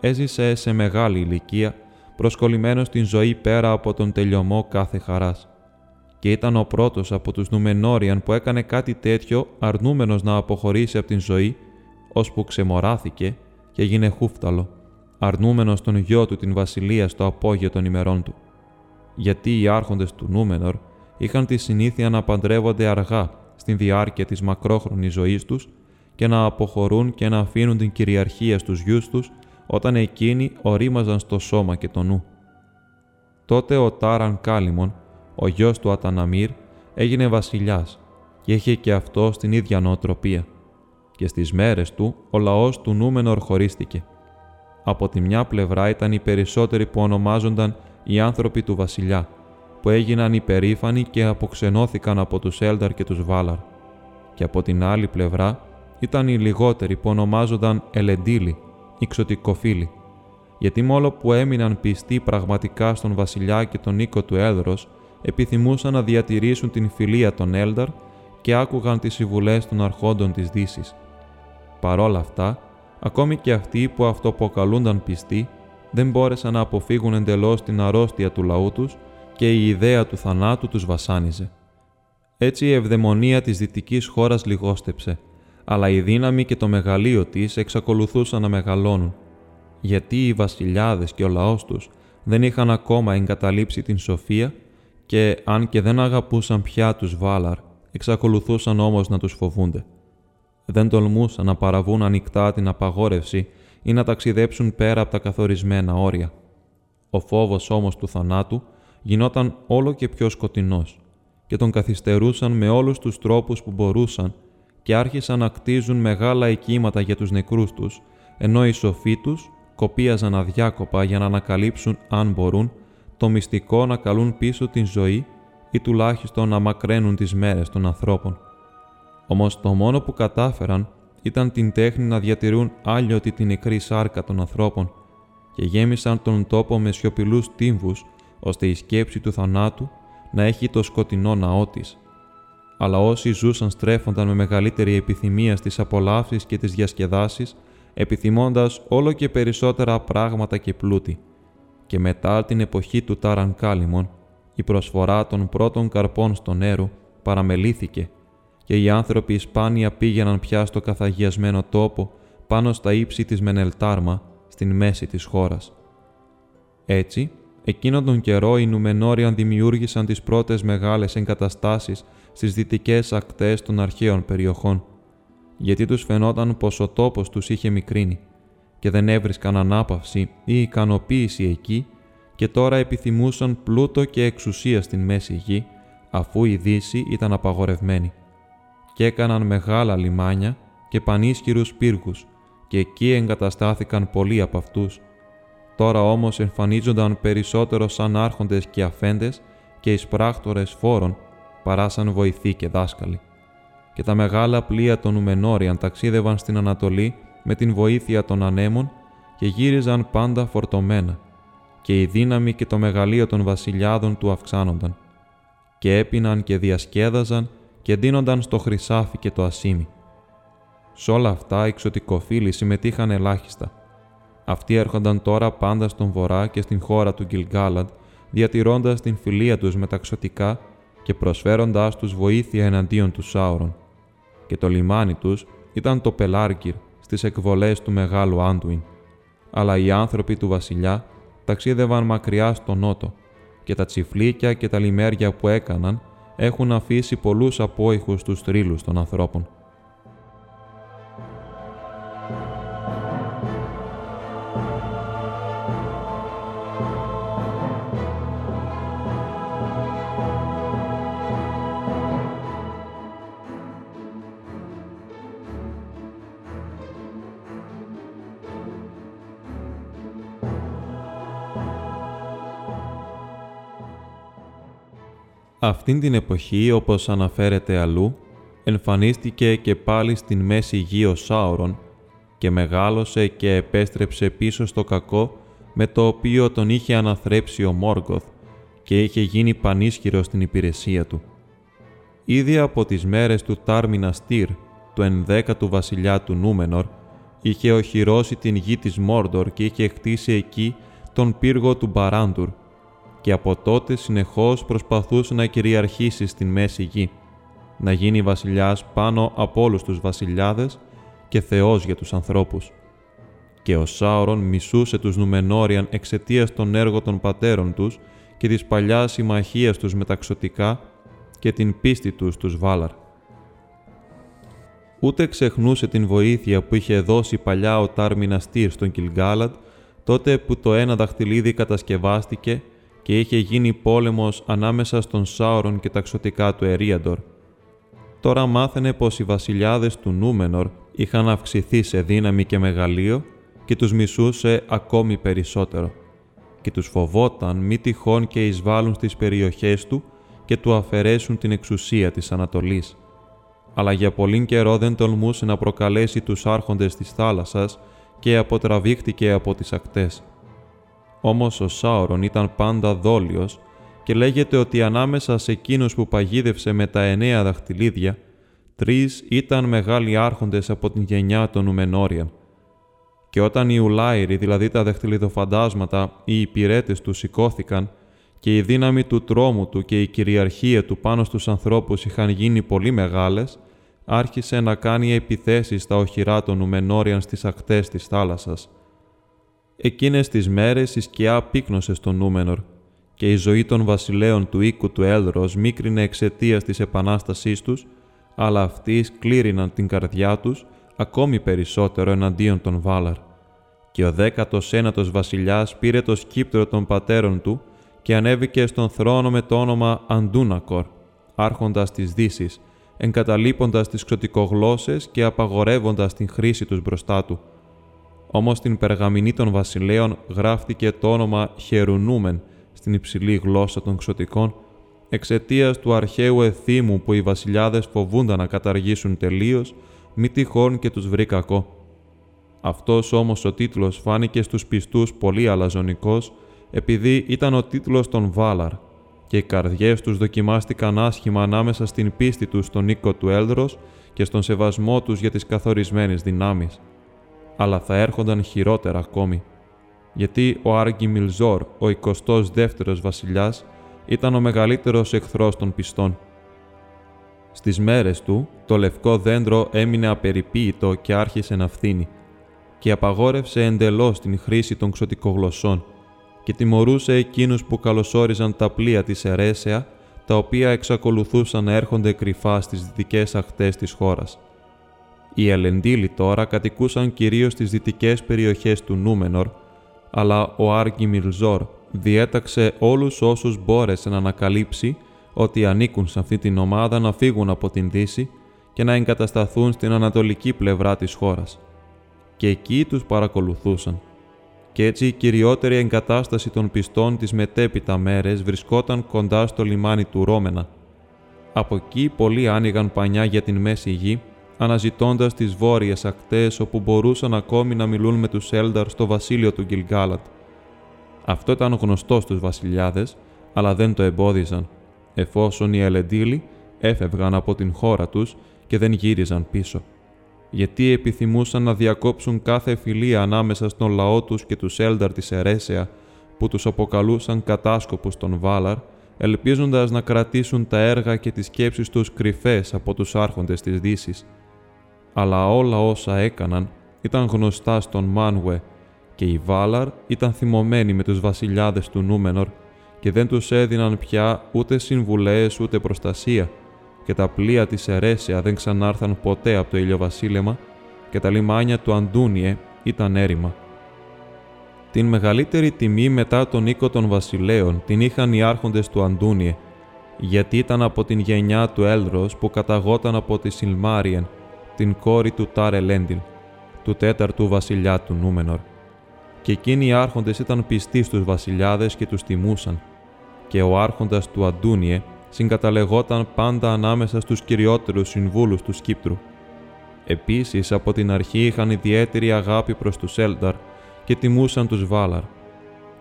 έζησε σε μεγάλη ηλικία προσκολλημένος στην ζωή πέρα από τον τελειωμό κάθε χαράς. Και ήταν ο πρώτος από τους Νουμενόριαν που έκανε κάτι τέτοιο αρνούμενος να αποχωρήσει από την ζωή, ώσπου ξεμοράθηκε και έγινε χούφταλο, αρνούμενος τον γιο του την βασιλεία στο απόγειο των ημερών του. Γιατί οι άρχοντες του Νούμενορ είχαν τη συνήθεια να παντρεύονται αργά στην διάρκεια της μακρόχρονης ζωής τους και να αποχωρούν και να αφήνουν την κυριαρχία στους γιους τους όταν εκείνοι ορίμαζαν στο σώμα και το νου. Τότε ο Τάραν Κάλιμον, ο γιος του Αταναμύρ, έγινε βασιλιάς και είχε και αυτό την ίδια νοοτροπία. Και στις μέρες του ο λαός του Νούμενορ χωρίστηκε. Από τη μια πλευρά ήταν οι περισσότεροι που ονομάζονταν οι άνθρωποι του βασιλιά, που έγιναν υπερήφανοι και αποξενώθηκαν από τους Έλνταρ και τους Βάλαρ. Και από την άλλη πλευρά ήταν οι λιγότεροι που ονομάζονταν Ελεντήλοι, οι ξωτικοφίλοι, γιατί μόνο που έμειναν πιστοί πραγματικά στον βασιλιά και τον οίκο του Έλδρος, επιθυμούσαν να διατηρήσουν την φιλία των Έλνταρ και άκουγαν τις συμβουλές των αρχόντων της Δύσης. Παρόλα αυτά, ακόμη και αυτοί που αυτοποκαλούνταν πιστοί, δεν μπόρεσαν να αποφύγουν εντελώς την αρρώστια του λαού τους και η ιδέα του θανάτου τους βασάνιζε. Έτσι η ευδαιμονία της δυτικής χώρας λιγόστεψε, αλλά η δύναμη και το μεγαλείο της εξακολουθούσαν να μεγαλώνουν, γιατί οι βασιλιάδες και ο λαός τους δεν είχαν ακόμα εγκαταλείψει την σοφία και αν και δεν αγαπούσαν πια τους Βάλαρ, εξακολουθούσαν όμως να τους φοβούνται. Δεν τολμούσαν να παραβούν ανοιχτά την απαγόρευση ή να ταξιδέψουν πέρα από τα καθορισμένα όρια. Ο φόβος όμως του θανάτου γινόταν όλο και πιο σκοτεινός και τον καθυστερούσαν με όλους τους τρόπους που μπορούσαν και άρχισαν να κτίζουν μεγάλα οικήματα για τους νεκρούς τους, ενώ οι σοφοί τους κοπίαζαν αδιάκοπα για να ανακαλύψουν, αν μπορούν, το μυστικό να καλούν πίσω την ζωή ή τουλάχιστον να μακραίνουν τις μέρες των ανθρώπων. Όμως το μόνο που κατάφεραν ήταν την τέχνη να διατηρούν άλλοτε την νεκρή σάρκα των ανθρώπων και γέμισαν τον τόπο με σιωπηλούς τύμβους ώστε η σκέψη του θανάτου να έχει το σκοτεινό ναό της. Αλλά όσοι ζούσαν στρέφονταν με μεγαλύτερη επιθυμία στις απολαύσεις και τις διασκεδάσεις, επιθυμώντας όλο και περισσότερα πράγματα και πλούτη. Και μετά την εποχή του Τάραν Κάλιμον, η προσφορά των πρώτων καρπών στον νερό παραμελήθηκε και οι άνθρωποι σπάνια πήγαιναν πια στο καθαγιασμένο τόπο πάνω στα ύψη της Μενελτάρμα, στην μέση της χώρας. Έτσι, εκείνον τον καιρό οι Νουμενόριαν δημιούργησαν τις πρώτες μεγάλες εγκαταστάσεις στις δυτικές ακτές των αρχαίων περιοχών, γιατί τους φαινόταν πως ο τόπος τους είχε μικρύνει και δεν έβρισκαν ανάπαυση ή ικανοποίηση εκεί και τώρα επιθυμούσαν πλούτο και εξουσία στην μέση γη, αφού η Δύση ήταν απαγορευμένη. Και έκαναν μεγάλα λιμάνια και πανίσχυρους πύργους και εκεί εγκαταστάθηκαν πολλοί από αυτούς. Τώρα όμως εμφανίζονταν περισσότερο σαν άρχοντες και αφέντες και εισπράκτορες φόρων παρά σαν βοηθοί και δάσκαλοι. Και τα μεγάλα πλοία των Ουμενόριαν ταξίδευαν στην Ανατολή με την βοήθεια των ανέμων και γύριζαν πάντα φορτωμένα και η δύναμη και το μεγαλείο των βασιλιάδων του αυξάνονταν. Και έπιναν και διασκέδαζαν και δίνονταν στο χρυσάφι και το ασίμι. Σ' όλα αυτά οι εξωτικοφίλοι συμμετείχαν ελάχιστα. Αυτοί έρχονταν τώρα πάντα στον βορρά και στην χώρα του Γκυλγκάλαντ, διατηρώντας την φιλία τους με τα ξωτικά και προσφέροντάς τους βοήθεια εναντίον του Σάουρον. Και το λιμάνι τους ήταν το Πελάρκυρ στις εκβολές του Μεγάλου Άντουιν. Αλλά οι άνθρωποι του βασιλιά ταξίδευαν μακριά στο νότο και τα τσιφλίκια και τα λιμέρια που έκαναν έχουν αφήσει πολλούς απόϊχους στους τρίλους των ανθρώπων. Αυτήν την εποχή, όπως αναφέρεται αλλού, εμφανίστηκε και πάλι στην μέση γη ο Σάουρον και μεγάλωσε και επέστρεψε πίσω στο κακό με το οποίο τον είχε αναθρέψει ο Μόργκοθ και είχε γίνει πανίσχυρο στην υπηρεσία του. Ήδη από τις μέρες του Τάρμινα Στήρ, του ενδέκατου βασιλιά του Νούμενορ, είχε οχυρώσει την γη της Μόρντορ και είχε χτίσει εκεί τον πύργο του Μπαράντουρ, και από τότε συνεχώς προσπαθούσε να κυριαρχήσει στην μέση γη, να γίνει βασιλιάς πάνω από όλους τους βασιλιάδες και Θεός για τους ανθρώπους. και ο Σάουρον μισούσε τους Νουμενόριαν εξαιτίας των έργων των πατέρων τους και της παλιάς συμμαχίας τους μεταξωτικά και την πίστη τους στους Βάλαρ. Ούτε ξεχνούσε την βοήθεια που είχε δώσει παλιά ο Τάρμιναστήρ στον Κιλγκάλαντ τότε που το ένα δαχτυλίδι κατασκευάστηκε και είχε γίνει πόλεμος ανάμεσα στον Σάουρον και τα ξωτικά του Ερίαντορ. Τώρα μάθαινε πως οι βασιλιάδες του Νούμενορ είχαν αυξηθεί σε δύναμη και μεγαλείο και τους μισούσε ακόμη περισσότερο και τους φοβόταν μη τυχόν και εισβάλλουν στις περιοχές του και του αφαιρέσουν την εξουσία της Ανατολής. Αλλά για πολύ καιρό δεν τολμούσε να προκαλέσει τους άρχοντες της θάλασσας και αποτραβήχτηκε από τις ακτές. Όμως ο Σάουρον ήταν πάντα δόλιος και λέγεται ότι ανάμεσα σε εκείνους που παγίδευσε με τα εννέα δαχτυλίδια, τρεις ήταν μεγάλοι άρχοντες από την γενιά των Ουμενόριαν. Και όταν οι Ουλάιροι, δηλαδή τα δαχτυλιδοφαντάσματα, οι υπηρέτες τους σηκώθηκαν και η δύναμη του τρόμου του και η κυριαρχία του πάνω στους ανθρώπους είχαν γίνει πολύ μεγάλες, άρχισε να κάνει επιθέσεις στα οχυρά των Ουμενόριαν στις ακτές της θάλασσας. Εκείνες τις μέρες η σκιά πύκνωσε στον Νούμενορ και η ζωή των βασιλέων του οίκου του Έλρος μίκρινε εξαιτίας της επανάστασής τους, αλλά αυτοί σκλήριναν την καρδιά τους ακόμη περισσότερο εναντίον των Βάλαρ. Και ο δέκατος ένατος βασιλιάς πήρε το σκύπτρο των πατέρων του και ανέβηκε στον θρόνο με το όνομα Αντούνακορ, άρχοντας της Δύσης, εγκαταλείποντας τις ξωτικογλώσσες και απαγορεύοντας την χρήση τους μπροστά του. Όμως στην περγαμηνή των βασιλέων γράφτηκε το όνομα Χερουνούμεν στην υψηλή γλώσσα των ξωτικών, εξαιτίας του αρχαίου εθήμου που οι βασιλιάδες φοβούνταν να καταργήσουν τελείως, μη τυχόν και τους βρει κακό. Αυτός όμως ο τίτλος φάνηκε στους πιστούς πολύ αλαζονικός, επειδή ήταν ο τίτλος των Βάλαρ, και οι καρδιές τους δοκιμάστηκαν άσχημα ανάμεσα στην πίστη τους στον οίκο του Έλδρος και στον σεβασμό τους για τις καθορισμένες δυνάμεις. Αλλά θα έρχονταν χειρότερα ακόμη, γιατί ο Άργη Μιλζόρ, ο 22ος βασιλιάς, ήταν ο μεγαλύτερος εχθρός των πιστών. Στις μέρες του, το λευκό δέντρο έμεινε απεριποίητο και άρχισε να φθήνει και απαγόρευσε εντελώς την χρήση των ξωτικογλωσσών και τιμωρούσε εκείνους που καλωσόριζαν τα πλοία της Ερέσεα, τα οποία εξακολουθούσαν να έρχονται κρυφά στις δυτικές ακτές της χώρας. Οι Ελεντήλοι τώρα κατοικούσαν κυρίως στις δυτικές περιοχές του Νούμενορ, αλλά ο Άργη Μιλζόρ διέταξε όλους όσους μπόρεσε να ανακαλύψει ότι ανήκουν σε αυτή την ομάδα να φύγουν από την Δύση και να εγκατασταθούν στην ανατολική πλευρά της χώρας. Και εκεί τους παρακολουθούσαν και έτσι η κυριότερη εγκατάσταση των πιστών τις μετέπειτα μέρες βρισκόταν κοντά στο λιμάνι του Ρόμενα. Από εκεί πολλοί άνοιγαν πανιά για την Μέση Γη, αναζητώντας τις βόρειες ακτές όπου μπορούσαν ακόμη να μιλούν με τους Έλνταρ στο βασίλειο του Γκυλγκάλατ. Αυτό ήταν γνωστό στους βασιλιάδες, αλλά δεν το εμπόδιζαν, εφόσον οι Ελεντήλοι έφευγαν από την χώρα τους και δεν γύριζαν πίσω γιατί επιθυμούσαν να διακόψουν κάθε φιλία ανάμεσα στον λαό τους και τους Έλνταρ της Ερέσεα, που τους αποκαλούσαν κατάσκοπους των Βάλαρ, ελπίζοντας να κρατήσουν τα έργα και τις σκέψεις τους κρυφές από τους άρχοντες της Δύσης. Αλλά όλα όσα έκαναν ήταν γνωστά στον Μάνουε και οι Βάλαρ ήταν θυμωμένοι με τους βασιλιάδες του Νούμενορ και δεν τους έδιναν πια ούτε συμβουλές ούτε προστασία, και τα πλοία της Ερέσια δεν ξανάρθαν ποτέ από το ηλιοβασίλεμα και τα λιμάνια του Αντούνιε ήταν έρημα. Την μεγαλύτερη τιμή μετά τον οίκο των βασιλέων την είχαν οι άρχοντες του Αντούνιε, γιατί ήταν από την γενιά του Έλδρος που καταγόταν από τη Σιλμάριεν, την κόρη του Τάρε Λέντιλ, του τέταρτου βασιλιά του Νούμενορ. Και εκείνοι οι άρχοντες ήταν πιστοί στους βασιλιάδες και τους τιμούσαν, και ο άρχοντας του Αντούνιε συγκαταλεγόταν πάντα ανάμεσα στους κυριότερους συμβούλους του Σκύπτρου. Επίσης, από την αρχή είχαν ιδιαίτερη αγάπη προς τους Έλνταρ και τιμούσαν τους Βάλαρ.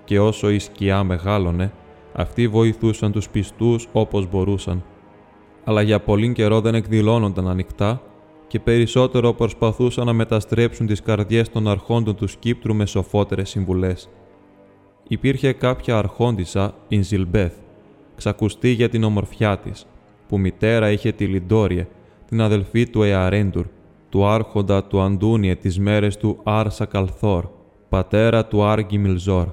Και όσο η σκιά μεγάλωνε, αυτοί βοηθούσαν τους πιστούς όπως μπορούσαν. Αλλά για πολύ καιρό δεν εκδηλώνονταν ανοιχτά και περισσότερο προσπαθούσαν να μεταστρέψουν τις καρδιές των αρχόντων του Σκύπτρου με σοφότερες συμβουλές. Υπήρχε κάποια αρχόντισα, η Ζιλμπέθ, ξακουστεί για την ομορφιά της, που μητέρα είχε τη Λιντόριε, την αδελφή του Εαρέντουρ, του άρχοντα του Αντούνιε τις μέρες του Άρσα Καλθόρ, πατέρα του Άρ Γκιμιλζόρ.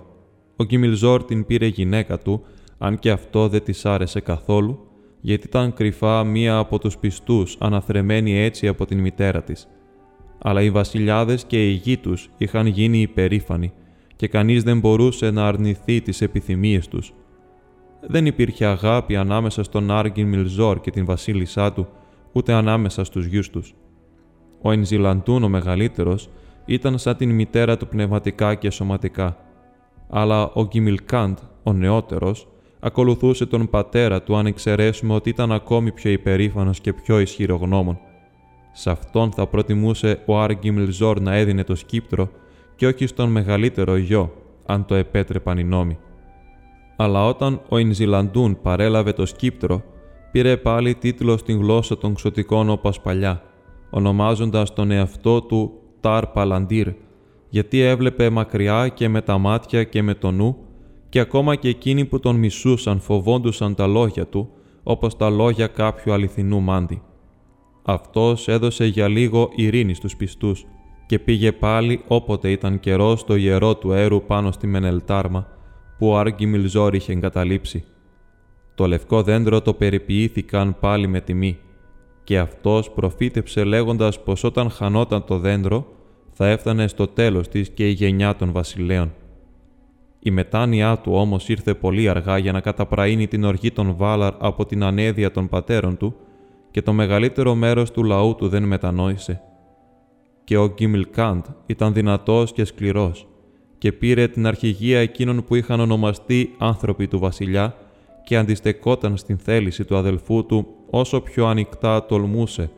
Ο Γκιμιλζόρ την πήρε γυναίκα του, αν και αυτό δεν της άρεσε καθόλου, γιατί ήταν κρυφά μία από τους πιστούς, αναθρεμένη έτσι από την μητέρα της. Αλλά οι βασιλιάδες και οι γη τους είχαν γίνει υπερήφανοι και κανείς δεν μπορούσε να αρνηθεί τις επιθυμίες τους. Δεν υπήρχε αγάπη ανάμεσα στον Άργιν Μιλζόρ και την βασίλισσά του, ούτε ανάμεσα στους γιους τους. Ο Ενζιλαντούν ο μεγαλύτερος ήταν σαν την μητέρα του πνευματικά και σωματικά, αλλά ο Γκιμιλκάντ, ο νεότερος, ακολουθούσε τον πατέρα του αν εξαιρέσουμε ότι ήταν ακόμη πιο υπερήφανος και πιο ισχυρογνώμων. Σε αυτόν θα προτιμούσε ο Άργιμιλζόρ να έδινε το σκύπτρο και όχι στον μεγαλύτερο γιο, αν το επέτρεπαν οι νόμοι. Αλλά όταν ο Ινζιλαντούν παρέλαβε το σκύπτρο, πήρε πάλι τίτλο στην γλώσσα των ξωτικών όπως παλιά, ονομάζοντας τον εαυτό του Τάρ Παλαντήρ, γιατί έβλεπε μακριά και με τα μάτια και με το νου και ακόμα και εκείνοι που τον μισούσαν φοβόντουσαν τα λόγια του, όπως τα λόγια κάποιου αληθινού μάντι. Αυτός έδωσε για λίγο ειρήνη στους πιστούς και πήγε πάλι όποτε ήταν καιρό στο ιερό του έρου πάνω στη Μενελτάρμα, που ο Άργη είχε εγκαταλείψει. Το λευκό δέντρο το περιποιήθηκαν πάλι με τιμή και αυτός προφήτεψε λέγοντας πως όταν χανόταν το δέντρο θα έφτανε στο τέλος της και η γενιά των βασιλέων. Η μετάνοιά του όμως ήρθε πολύ αργά για να καταπραίνει την οργή των Βάλαρ από την ανέδεια των πατέρων του και το μεγαλύτερο μέρος του λαού του δεν μετανόησε. Και ο Γκίμιλκάντ ήταν δυνατός και σκληρός και πήρε την αρχηγία εκείνων που είχαν ονομαστεί άνθρωποι του βασιλιά και αντιστεκόταν στην θέληση του αδελφού του όσο πιο ανοιχτά τολμούσε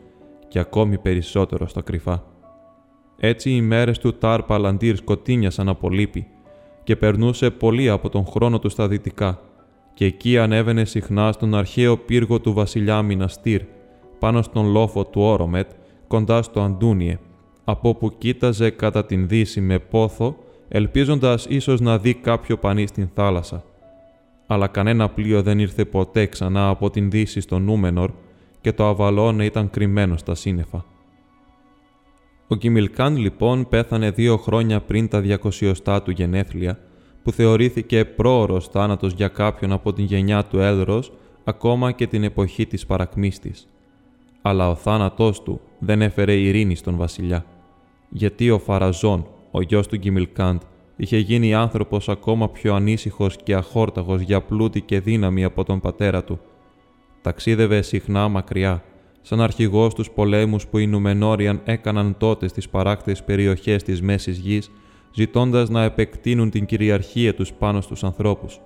και ακόμη περισσότερο στα κρυφά. Έτσι οι μέρες του Τάρ Παλαντήρ σκοτίνιασαν από λύπη και περνούσε πολύ από τον χρόνο του στα δυτικά και εκεί ανέβαινε συχνά στον αρχαίο πύργο του βασιλιά Μιναστήρ, πάνω στον λόφο του Όρομετ, κοντά στο Αντούνιε, από όπου κοίταζε κατά την δύση με πόθο, ελπίζοντας ίσως να δει κάποιο πανί στην θάλασσα. Αλλά κανένα πλοίο δεν ήρθε ποτέ ξανά από την δύση στο Νούμενορ και το αβαλόνε ήταν κρυμμένο στα σύννεφα. Ο Κιμιλκάν λοιπόν πέθανε δύο χρόνια πριν τα διακοσιωστά του γενέθλια, που θεωρήθηκε πρόωρος θάνατος για κάποιον από την γενιά του Έλρος, ακόμα και την εποχή της παρακμίστης. Αλλά ο θάνατός του δεν έφερε ειρήνη στον βασιλιά, γιατί ο Φαραζόν, ο γιος του Γκιμιλκάντ, είχε γίνει άνθρωπος ακόμα πιο ανήσυχος και αχόρταγος για πλούτη και δύναμη από τον πατέρα του. Ταξίδευε συχνά μακριά, σαν αρχηγός τους πολέμους που οι Νουμενόριαν έκαναν τότε στις παράκτες περιοχές της Μέσης Γης, ζητώντας να επεκτείνουν την κυριαρχία τους πάνω στους ανθρώπους.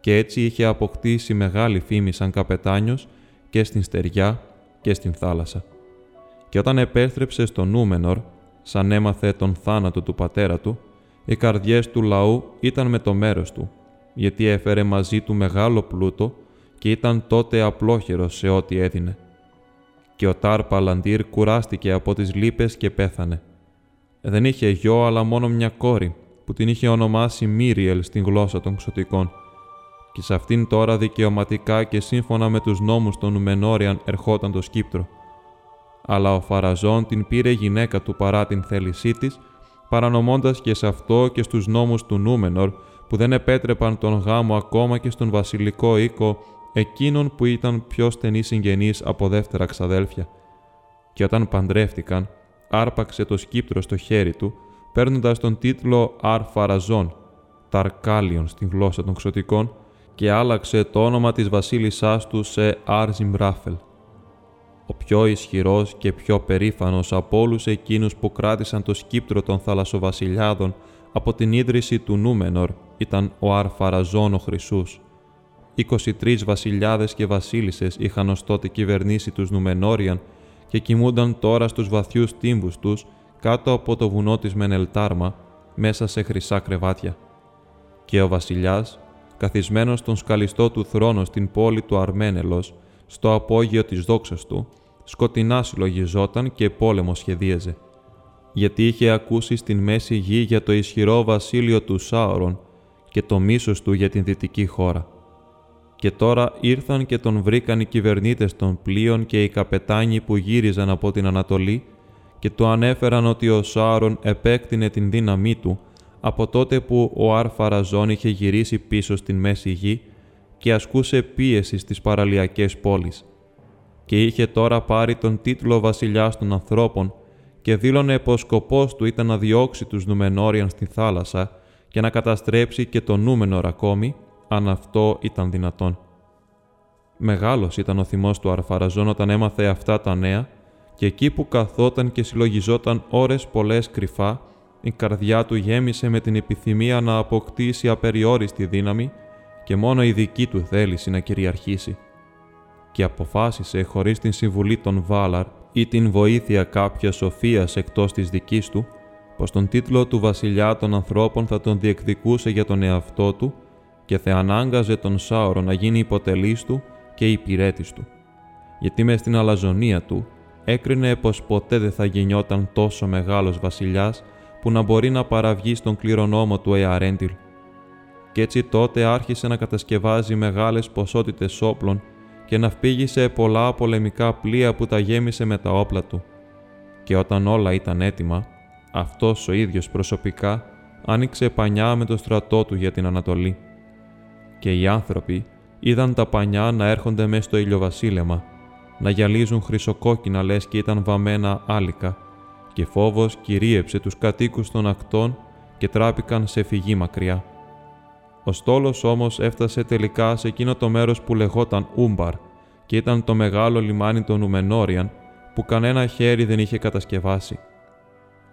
Και έτσι είχε αποκτήσει μεγάλη φήμη σαν καπετάνιος και στην στεριά και στην θάλασσα. Και όταν επέστρεψε στο Νούμενορ, σαν έμαθε τον θάνατο του πατέρα του, οι καρδιές του λαού ήταν με το μέρος του, γιατί έφερε μαζί του μεγάλο πλούτο και ήταν τότε απλόχερος σε ό,τι έδινε και ο Τάρ Παλαντήρ κουράστηκε από τις λύπες και πέθανε. Δεν είχε γιο αλλά μόνο μια κόρη, που την είχε ονομάσει Μύριελ στην γλώσσα των ξωτικών. Και σε αυτήν τώρα δικαιωματικά και σύμφωνα με τους νόμους των Νουμενόριαν ερχόταν το σκύπτρο. Αλλά ο Φαραζόν την πήρε γυναίκα του παρά την θέλησή της, παρανομώντας και σε αυτό και στους νόμους του Νούμενορ, που δεν επέτρεπαν τον γάμο ακόμα και στον βασιλικό οίκο εκείνων που ήταν πιο στενοί συγγενείς από δεύτερα ξαδέλφια. Και όταν παντρεύτηκαν, άρπαξε το σκύπτρο στο χέρι του, παίρνοντας τον τίτλο Αρ Φαραζόν, Ταρκάλιον στην γλώσσα των ξωτικών, και άλλαξε το όνομα της βασίλισσάς του σε Αρ Ζιμράφελ. Ο πιο ισχυρός και πιο περήφανος από όλους εκείνους που κράτησαν το σκύπτρο των θαλασσοβασιλιάδων από την ίδρυση του Νούμενορ ήταν ο Αρ Φαραζόν ο Χρυσούς. 23 βασιλιάδες και βασίλισσες είχαν ως τότε κυβερνήσει τους Νουμενόριαν και κοιμούνταν τώρα στους βαθιούς τύμβους τους κάτω από το βουνό της Μενελτάρμα, μέσα σε χρυσά κρεβάτια. Και ο βασιλιάς, καθισμένος στον σκαλιστό του θρόνο στην πόλη του Αρμένελος, στο απόγειο της δόξας του, σκοτεινά συλλογιζόταν και πόλεμο σχεδίαζε. Γιατί είχε ακούσει στην μέση γη για το ισχυρό βασίλειο του Σάωρον και το μίσος του για την δυτική χώρα και τώρα ήρθαν και τον βρήκαν οι κυβερνήτες των πλοίων και οι καπετάνοι που γύριζαν από την Ανατολή και του ανέφεραν ότι ο Σάρον επέκτηνε την δύναμή του από τότε που ο Αρφαραζόν είχε γυρίσει πίσω στην Μέση Γη και ασκούσε πίεση στις παραλιακές πόλεις. Και είχε τώρα πάρει τον τίτλο βασιλιάς των ανθρώπων και δήλωνε πως σκοπός του ήταν να διώξει τους Νουμενόριαν στη θάλασσα και να καταστρέψει και το Νούμενορ ακόμη, αν αυτό ήταν δυνατόν. Μεγάλος ήταν ο θυμός του Αρφαραζόν όταν έμαθε αυτά τα νέα και εκεί που καθόταν και συλλογιζόταν ώρες πολλές κρυφά, η καρδιά του γέμισε με την επιθυμία να αποκτήσει απεριόριστη δύναμη και μόνο η δική του θέληση να κυριαρχήσει. Και αποφάσισε χωρίς την συμβουλή των Βάλαρ ή την βοήθεια κάποια σοφίας εκτός της δικής του, πως τον τίτλο του βασιλιά των ανθρώπων θα τον διεκδικούσε για τον εαυτό του και θα ανάγκαζε τον Σάωρο να γίνει υποτελής του και υπηρέτης του. Γιατί μες στην αλαζονία του έκρινε πως ποτέ δεν θα γεννιόταν τόσο μεγάλος βασιλιάς που να μπορεί να παραβγεί στον κληρονόμο του Εαρέντιλ. Κι έτσι τότε άρχισε να κατασκευάζει μεγάλες ποσότητες όπλων και να φύγει πολλά πολεμικά πλοία που τα γέμισε με τα όπλα του. Και όταν όλα ήταν έτοιμα, αυτός ο ίδιος προσωπικά άνοιξε πανιά με το στρατό του για την Ανατολή. Και οι άνθρωποι είδαν τα πανιά να έρχονται μέσα στο ηλιοβασίλεμα, να γυαλίζουν χρυσοκόκκινα λες και ήταν βαμμένα άλικα, και φόβος κυρίεψε τους κατοίκους των ακτών και τράπηκαν σε φυγή μακριά. Ο στόλος όμως έφτασε τελικά σε εκείνο το μέρος που λεγόταν Ούμπαρ και ήταν το μεγάλο λιμάνι των Ουμενόριαν που κανένα χέρι δεν είχε κατασκευάσει.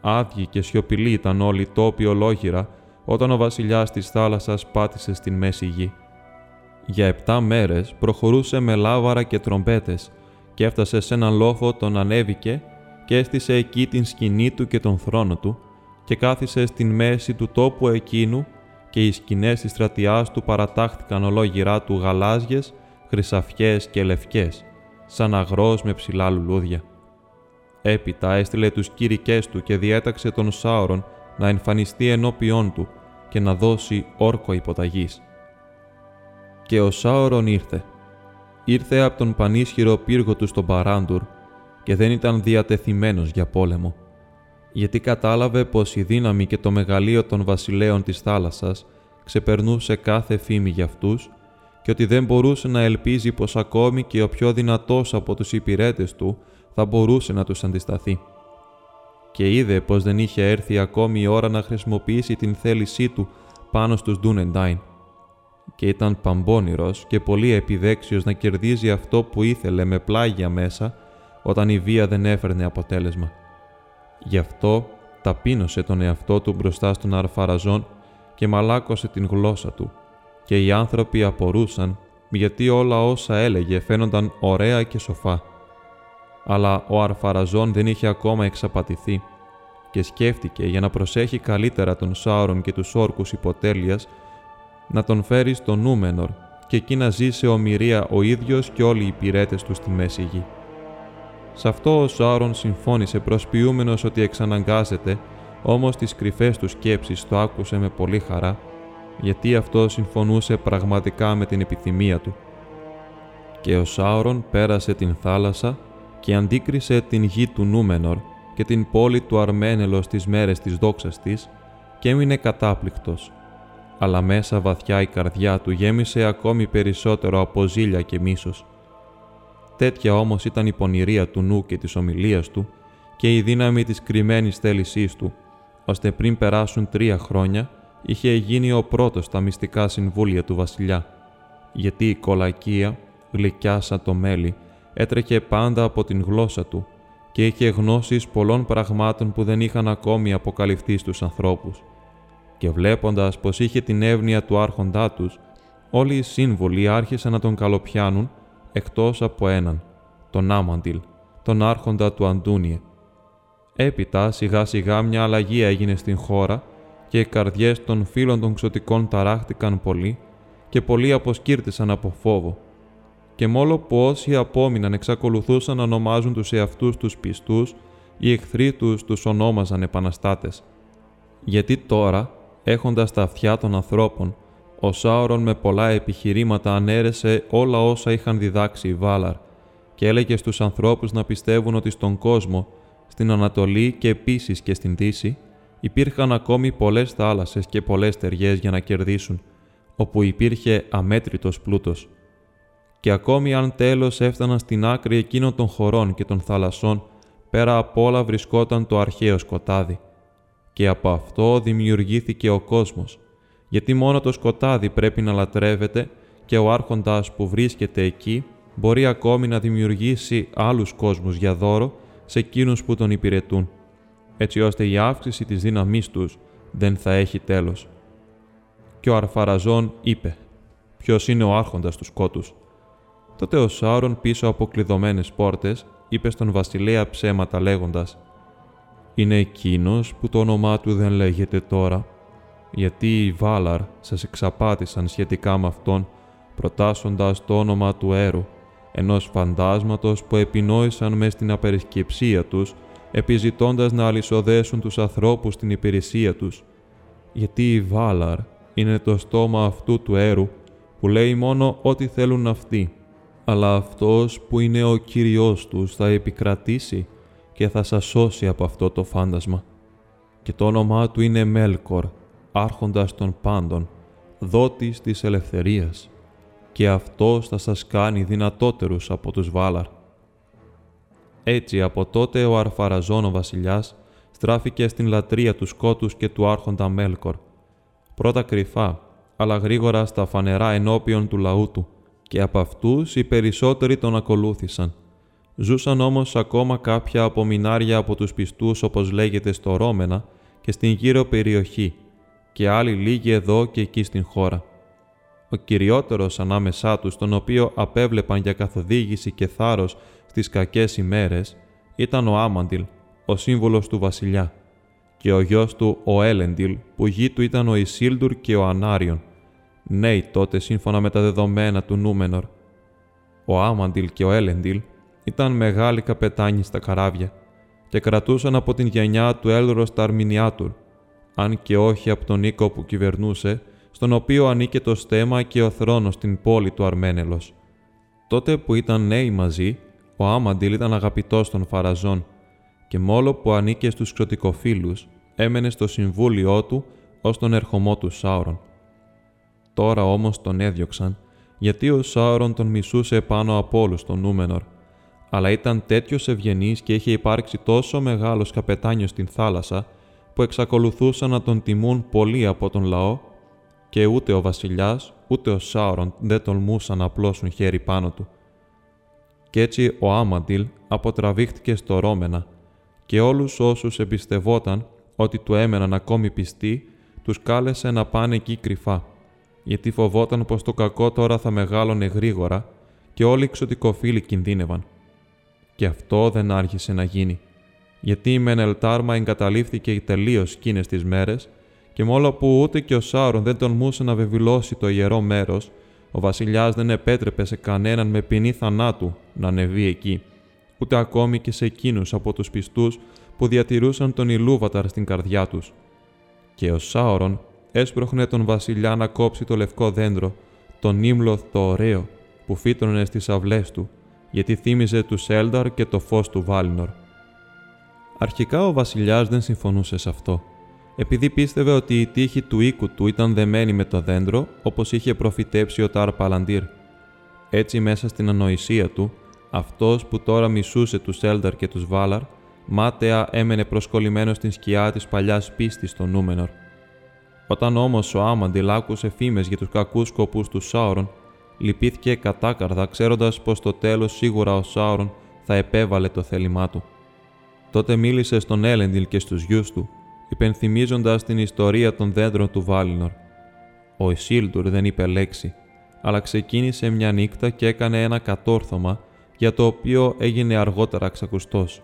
Άδειοι και σιωπηλοί ήταν όλοι οι τόποι ολόγυρα όταν ο βασιλιάς της θάλασσας πάτησε στην μέση γη. Για επτά μέρες προχωρούσε με λάβαρα και τρομπέτες και έφτασε σε έναν λόφο τον ανέβηκε και έστησε εκεί την σκηνή του και τον θρόνο του και κάθισε στην μέση του τόπου εκείνου και οι σκηνές της στρατιάς του παρατάχθηκαν ολόγυρά του γαλάζιες, χρυσαφιές και λευκές, σαν αγρός με ψηλά λουλούδια. Έπειτα έστειλε τους κήρυκές του και διέταξε τον Σάωρον να εμφανιστεί ενώπιόν του και να δώσει όρκο υποταγής. Και ο Σάωρον ήρθε. Ήρθε από τον πανίσχυρο πύργο του στον Παράντουρ και δεν ήταν διατεθειμένος για πόλεμο, γιατί κατάλαβε πως η δύναμη και το μεγαλείο των βασιλέων της θάλασσας ξεπερνούσε κάθε φήμη για αυτούς και ότι δεν μπορούσε να ελπίζει πως ακόμη και ο πιο δυνατός από τους υπηρέτες του θα μπορούσε να τους αντισταθεί. Και είδε πως δεν είχε έρθει ακόμη η ώρα να χρησιμοποιήσει την θέλησή του πάνω στους Ντούνεντάιν. Και ήταν παμπώνυρος και πολύ επιδέξιος να κερδίζει αυτό που ήθελε με πλάγια μέσα όταν η βία δεν έφερνε αποτέλεσμα. Γι' αυτό ταπείνωσε τον εαυτό του μπροστά στον αρφαραζόν και μαλάκωσε την γλώσσα του και οι άνθρωποι απορούσαν γιατί όλα όσα έλεγε φαίνονταν ωραία και σοφά. Αλλά ο αρφαραζόν δεν είχε ακόμα εξαπατηθεί και σκέφτηκε για να προσέχει καλύτερα τον Σάουρον και τους όρκους υποτέλειας να τον φέρει στο Νούμενορ και εκεί να ζει σε ομοιρία ο ίδιος και όλοι οι υπηρέτες του στη Μέση Γη. Σε αυτό ο Σάρον συμφώνησε προσποιούμενος ότι εξαναγκάζεται, όμως τις κρυφές του σκέψεις το άκουσε με πολύ χαρά, γιατί αυτό συμφωνούσε πραγματικά με την επιθυμία του. Και ο Σάουρον πέρασε την θάλασσα και αντίκρισε την γη του Νούμενορ και την πόλη του Αρμένελος τις μέρες της δόξας της και έμεινε κατάπληκτος. Αλλά μέσα βαθιά η καρδιά του γέμισε ακόμη περισσότερο από ζήλια και μίσος. Τέτοια όμως ήταν η πονηρία του νου και της ομιλίας του και η δύναμη της κρυμμένης θέλησής του, ώστε πριν περάσουν τρία χρόνια είχε γίνει ο πρώτος στα μυστικά συμβούλια του βασιλιά, γιατί η κολακία, γλυκιά σαν το μέλι, έτρεχε πάντα από την γλώσσα του και είχε γνώσεις πολλών πραγμάτων που δεν είχαν ακόμη αποκαλυφθεί στους ανθρώπους. Και βλέποντας πως είχε την εύνοια του άρχοντά τους, όλοι οι σύμβολοι άρχισαν να τον καλοπιάνουν εκτός από έναν, τον Άμαντιλ, τον άρχοντα του Αντούνιε. Έπειτα σιγά σιγά μια αλλαγή έγινε στην χώρα και οι καρδιές των φίλων των ξωτικών ταράχτηκαν πολύ και πολλοί αποσκύρτησαν από φόβο. Και μόλο που όσοι απόμειναν εξακολουθούσαν να ονομάζουν τους εαυτούς τους πιστούς, οι εχθροί τους τους ονόμαζαν επαναστάτες. Γιατί τώρα, έχοντας τα αυτιά των ανθρώπων, ο Σάουρον με πολλά επιχειρήματα ανέρεσε όλα όσα είχαν διδάξει οι Βάλαρ και έλεγε στους ανθρώπους να πιστεύουν ότι στον κόσμο, στην Ανατολή και επίσης και στην Δύση, υπήρχαν ακόμη πολλές θάλασσες και πολλές τεριές για να κερδίσουν, όπου υπήρχε αμέτρητος πλούτος. Και ακόμη αν τέλος έφταναν στην άκρη εκείνων των χωρών και των θαλασσών, πέρα απ' όλα βρισκόταν το αρχαίο σκοτάδι. Και από αυτό δημιουργήθηκε ο κόσμος, γιατί μόνο το σκοτάδι πρέπει να λατρεύεται και ο άρχοντας που βρίσκεται εκεί μπορεί ακόμη να δημιουργήσει άλλους κόσμους για δώρο σε εκείνους που τον υπηρετούν, έτσι ώστε η αύξηση της δύναμής τους δεν θα έχει τέλος. Και ο Αρφαραζόν είπε «Ποιος είναι ο άρχοντας του σκότους» Τότε ο Σάουρον πίσω από κλειδωμένες πόρτες είπε στον βασιλέα ψέματα λέγοντας «Είναι εκείνος που το όνομά του δεν λέγεται τώρα, γιατί οι Βάλαρ σας εξαπάτησαν σχετικά με αυτόν, προτάσσοντας το όνομα του Έρου, ενός φαντάσματος που επινόησαν μες στην απερισκεψία τους, επιζητώντας να αλυσοδέσουν τους ανθρώπους στην υπηρεσία τους. Γιατί οι Βάλαρ είναι το στόμα αυτού του Έρου, που λέει μόνο ό,τι θέλουν αυτοί αλλά αυτός που είναι ο Κύριός τους θα επικρατήσει και θα σας σώσει από αυτό το φάντασμα. Και το όνομά του είναι Μέλκορ, άρχοντας των πάντων, δότης της ελευθερίας, και αυτός θα σας κάνει δυνατότερους από τους Βάλαρ. Έτσι από τότε ο Αρφαραζόν ο βασιλιάς στράφηκε στην λατρεία του σκότους και του άρχοντα Μέλκορ, πρώτα κρυφά, αλλά γρήγορα στα φανερά ενώπιον του λαού του, και από αυτούς οι περισσότεροι τον ακολούθησαν. Ζούσαν όμως ακόμα κάποια απομεινάρια από τους πιστούς όπως λέγεται στο Ρώμενα και στην γύρω περιοχή και άλλοι λίγοι εδώ και εκεί στην χώρα. Ο κυριότερος ανάμεσά τους, τον οποίο απέβλεπαν για καθοδήγηση και θάρρος στις κακές ημέρες, ήταν ο Άμαντιλ, ο σύμβολος του βασιλιά, και ο γιος του ο Έλεντιλ, που γη του ήταν ο Ισίλντουρ και ο Ανάριον, νέοι τότε σύμφωνα με τα δεδομένα του Νούμενορ. Ο Άμαντιλ και ο Έλεντιλ ήταν μεγάλοι καπετάνοι στα καράβια και κρατούσαν από την γενιά του Έλρος τα Αρμινιάτουρ, αν και όχι από τον οίκο που κυβερνούσε, στον οποίο ανήκε το στέμα και ο θρόνος στην πόλη του Αρμένελος. Τότε που ήταν νέοι μαζί, ο Άμαντιλ ήταν αγαπητός των Φαραζών και μόλο που ανήκε στους ξωτικοφίλους, έμενε στο συμβούλιο του ως τον ερχομό του Σάουρον. Τώρα όμως τον έδιωξαν, γιατί ο Σάουρον τον μισούσε πάνω από όλους τον Νούμενορ, αλλά ήταν τέτοιος ευγενής και είχε υπάρξει τόσο μεγάλος καπετάνιος στην θάλασσα, που εξακολουθούσαν να τον τιμούν πολύ από τον λαό, και ούτε ο βασιλιάς ούτε ο Σάουρον δεν τολμούσαν να απλώσουν χέρι πάνω του. Κι έτσι ο Άμαντιλ αποτραβήχτηκε στο Ρώμενα, και όλους όσους εμπιστευόταν ότι του έμεναν ακόμη πιστοί, τους κάλεσε να πάνε εκεί κρυφά γιατί φοβόταν πως το κακό τώρα θα μεγάλωνε γρήγορα και όλοι οι εξωτικοφίλοι κινδύνευαν. Και αυτό δεν άρχισε να γίνει, γιατί η Μενελτάρμα εγκαταλείφθηκε τελείως εκείνες τις μέρες και μόλο που ούτε και ο Σάουρον δεν τολμούσε να βεβηλώσει το ιερό μέρος, ο βασιλιάς δεν επέτρεπε σε κανέναν με ποινή θανάτου να ανεβεί εκεί, ούτε ακόμη και σε εκείνους από τους πιστούς που διατηρούσαν τον Ιλούβαταρ στην καρδιά τους. Και ο Σάουρον έσπροχνε τον βασιλιά να κόψει το λευκό δέντρο, τον ύμλο το ωραίο, που φύτρωνε στις αυλές του, γιατί θύμιζε τους Σέλνταρ και το φως του Βάλινορ. Αρχικά ο βασιλιάς δεν συμφωνούσε σε αυτό, επειδή πίστευε ότι η τύχη του οίκου του ήταν δεμένη με το δέντρο, όπως είχε προφητέψει ο Τάρ Παλαντήρ. Έτσι μέσα στην ανοησία του, αυτός που τώρα μισούσε τους Σέλνταρ και τους Βάλαρ, μάταια έμενε προσκολλημένος στην σκιά της παλιάς πίστης στο Νούμενορ. Όταν όμως ο Άμαντιλ άκουσε φήμε για τους κακούς σκοπούς του Σάουρον, λυπήθηκε κατάκαρδα, ξέροντας πως στο τέλος σίγουρα ο Σάουρον θα επέβαλε το θέλημά του. Τότε μίλησε στον Έλεντιλ και στους γιους του, υπενθυμίζοντας την ιστορία των δέντρων του Βάλινορ. Ο Ισίλτουρ δεν είπε λέξη, αλλά ξεκίνησε μια νύχτα και έκανε ένα κατόρθωμα για το οποίο έγινε αργότερα ξακουστός.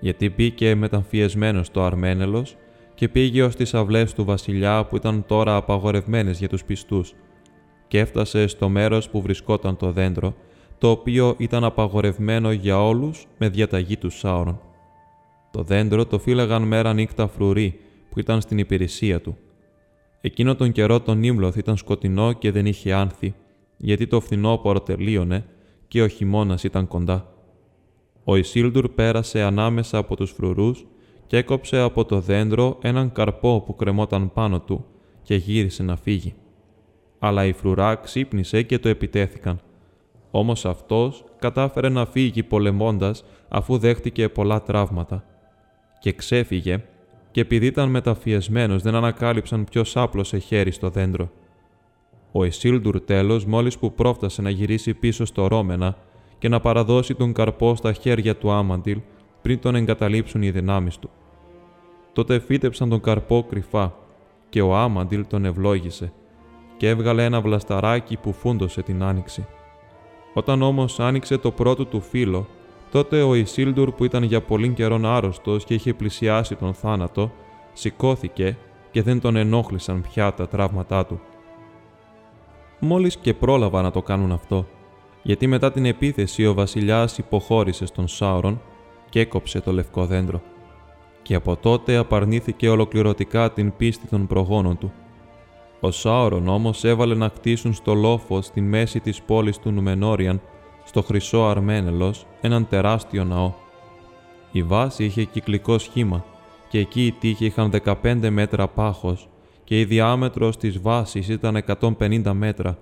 Γιατί μπήκε μεταμφιεσμένος στο Αρμένελος και πήγε ως τις αυλές του βασιλιά που ήταν τώρα απαγορευμένες για τους πιστούς και έφτασε στο μέρος που βρισκόταν το δέντρο, το οποίο ήταν απαγορευμένο για όλους με διαταγή του Σάουρον. Το δέντρο το φύλαγαν μέρα νύχτα φρουρή που ήταν στην υπηρεσία του. Εκείνο τον καιρό το νύμλωθ ήταν σκοτεινό και δεν είχε άνθη, γιατί το φθινόπωρο τελείωνε και ο χειμώνας ήταν κοντά. Ο Ισίλντουρ πέρασε ανάμεσα από τους φρουρούς και έκοψε από το δέντρο έναν καρπό που κρεμόταν πάνω του και γύρισε να φύγει. Αλλά η φρουρά ξύπνησε και το επιτέθηκαν. Όμως αυτός κατάφερε να φύγει πολεμώντας αφού δέχτηκε πολλά τραύματα. Και ξέφυγε και επειδή ήταν μεταφιεσμένος δεν ανακάλυψαν ποιος άπλωσε χέρι στο δέντρο. Ο Ισίλντουρ τέλος μόλις που πρόφτασε να γυρίσει πίσω στο Ρόμενα και να παραδώσει τον καρπό στα χέρια του Άμαντιλ πριν τον εγκαταλείψουν οι δυνάμεις του. Τότε φύτεψαν τον καρπό κρυφά και ο Άμαντιλ τον ευλόγησε και έβγαλε ένα βλασταράκι που φούντωσε την άνοιξη. Όταν όμως άνοιξε το πρώτο του φύλλο, τότε ο Ισίλντουρ που ήταν για πολύ καιρόν άρρωστος και είχε πλησιάσει τον θάνατο, σηκώθηκε και δεν τον ενόχλησαν πια τα τραύματά του. Μόλις και πρόλαβα να το κάνουν αυτό, γιατί μετά την επίθεση ο βασιλιάς υποχώρησε στον Σάουρον και έκοψε το λευκό δέντρο. Και από τότε απαρνήθηκε ολοκληρωτικά την πίστη των προγόνων του. Ο Σάουρον όμως έβαλε να κτίσουν στο λόφο στη μέση της πόλης του Νουμενόριαν, στο χρυσό Αρμένελος, έναν τεράστιο ναό. Η βάση είχε κυκλικό σχήμα και εκεί οι τείχοι είχαν 15 μέτρα πάχος και η διάμετρος της βάσης ήταν 150 μέτρα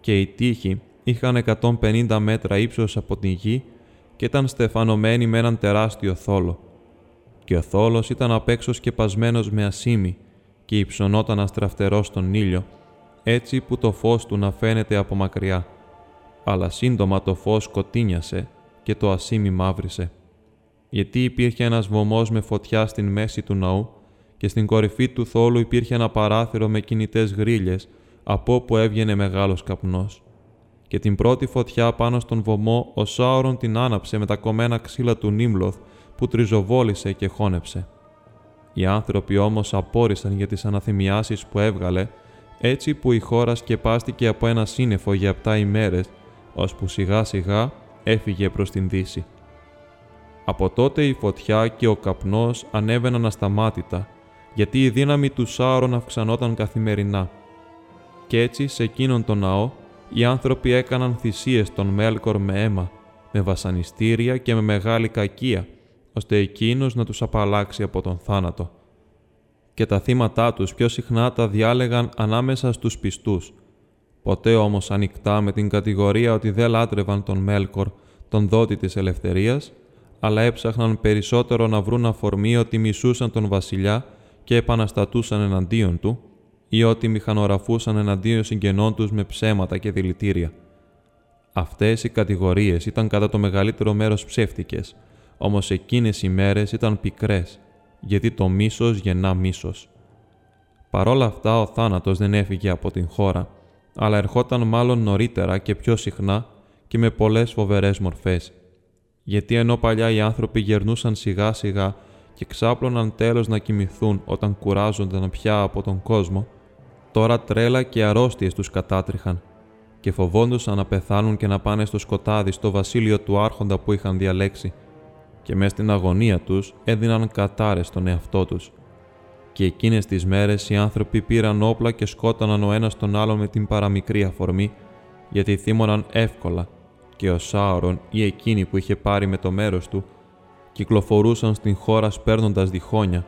και οι τείχοι είχαν 150 μέτρα ύψος από την γη και ήταν στεφανωμένοι με έναν τεράστιο θόλο. Και ο θόλος ήταν απ' έξω σκεπασμένος με ασίμι και υψωνόταν αστραφτερό στον ήλιο, έτσι που το φως του να φαίνεται από μακριά. Αλλά σύντομα το φως σκοτίνιασε και το ασίμι μαύρισε. Γιατί υπήρχε ένας βωμός με φωτιά στην μέση του ναού και στην κορυφή του θόλου υπήρχε ένα παράθυρο με κινητές γρίλες, από όπου έβγαινε μεγάλος καπνός και την πρώτη φωτιά πάνω στον βωμό ο Σάουρον την άναψε με τα κομμένα ξύλα του Νίμλοθ που τριζοβόλησε και χώνεψε. Οι άνθρωποι όμως απόρρισαν για τις αναθυμιάσεις που έβγαλε, έτσι που η χώρα σκεπάστηκε από ένα σύννεφο για επτά ημέρες, ώσπου σιγά σιγά έφυγε προς την δύση. Από τότε η φωτιά και ο καπνός ανέβαιναν ασταμάτητα, γιατί η δύναμη του Σάουρον αυξανόταν καθημερινά. Κι έτσι σε εκείνον τον ναό οι άνθρωποι έκαναν θυσίες τον Μέλκορ με αίμα, με βασανιστήρια και με μεγάλη κακία, ώστε εκείνος να τους απαλλάξει από τον θάνατο. Και τα θύματά τους πιο συχνά τα διάλεγαν ανάμεσα στους πιστούς, ποτέ όμως ανοιχτά με την κατηγορία ότι δεν λάτρευαν τον Μέλκορ, τον δότη της ελευθερίας, αλλά έψαχναν περισσότερο να βρουν αφορμή ότι μισούσαν τον βασιλιά και επαναστατούσαν εναντίον του, ή ότι μηχανογραφούσαν εναντίον συγγενών τους με ψέματα και δηλητήρια. Αυτές οι κατηγορίες ήταν κατά το μεγαλύτερο μέρος ψεύτικες, όμως εκείνες οι μέρες ήταν πικρές, γιατί το μίσος γεννά μίσος. Παρόλα αυτά ο θάνατος δεν έφυγε από την χώρα, αλλά ερχόταν μάλλον νωρίτερα και πιο συχνά και με πολλές φοβερές μορφές. Γιατί ενώ παλιά οι άνθρωποι γερνούσαν σιγά σιγά και ξάπλωναν τέλος να κοιμηθούν όταν κουράζονταν πια από τον κόσμο, Τώρα τρέλα και αρρώστιες τους κατάτριχαν και φοβόντουσαν να πεθάνουν και να πάνε στο σκοτάδι στο βασίλειο του άρχοντα που είχαν διαλέξει και μέσα στην αγωνία τους έδιναν κατάρες στον εαυτό τους. Και εκείνες τις μέρες οι άνθρωποι πήραν όπλα και σκότωναν ο ένας τον άλλο με την παραμικρή αφορμή γιατί θύμωναν εύκολα και ο Σάωρον ή εκείνοι που είχε πάρει με το μέρος του κυκλοφορούσαν στην χώρα σπέρνοντας διχόνια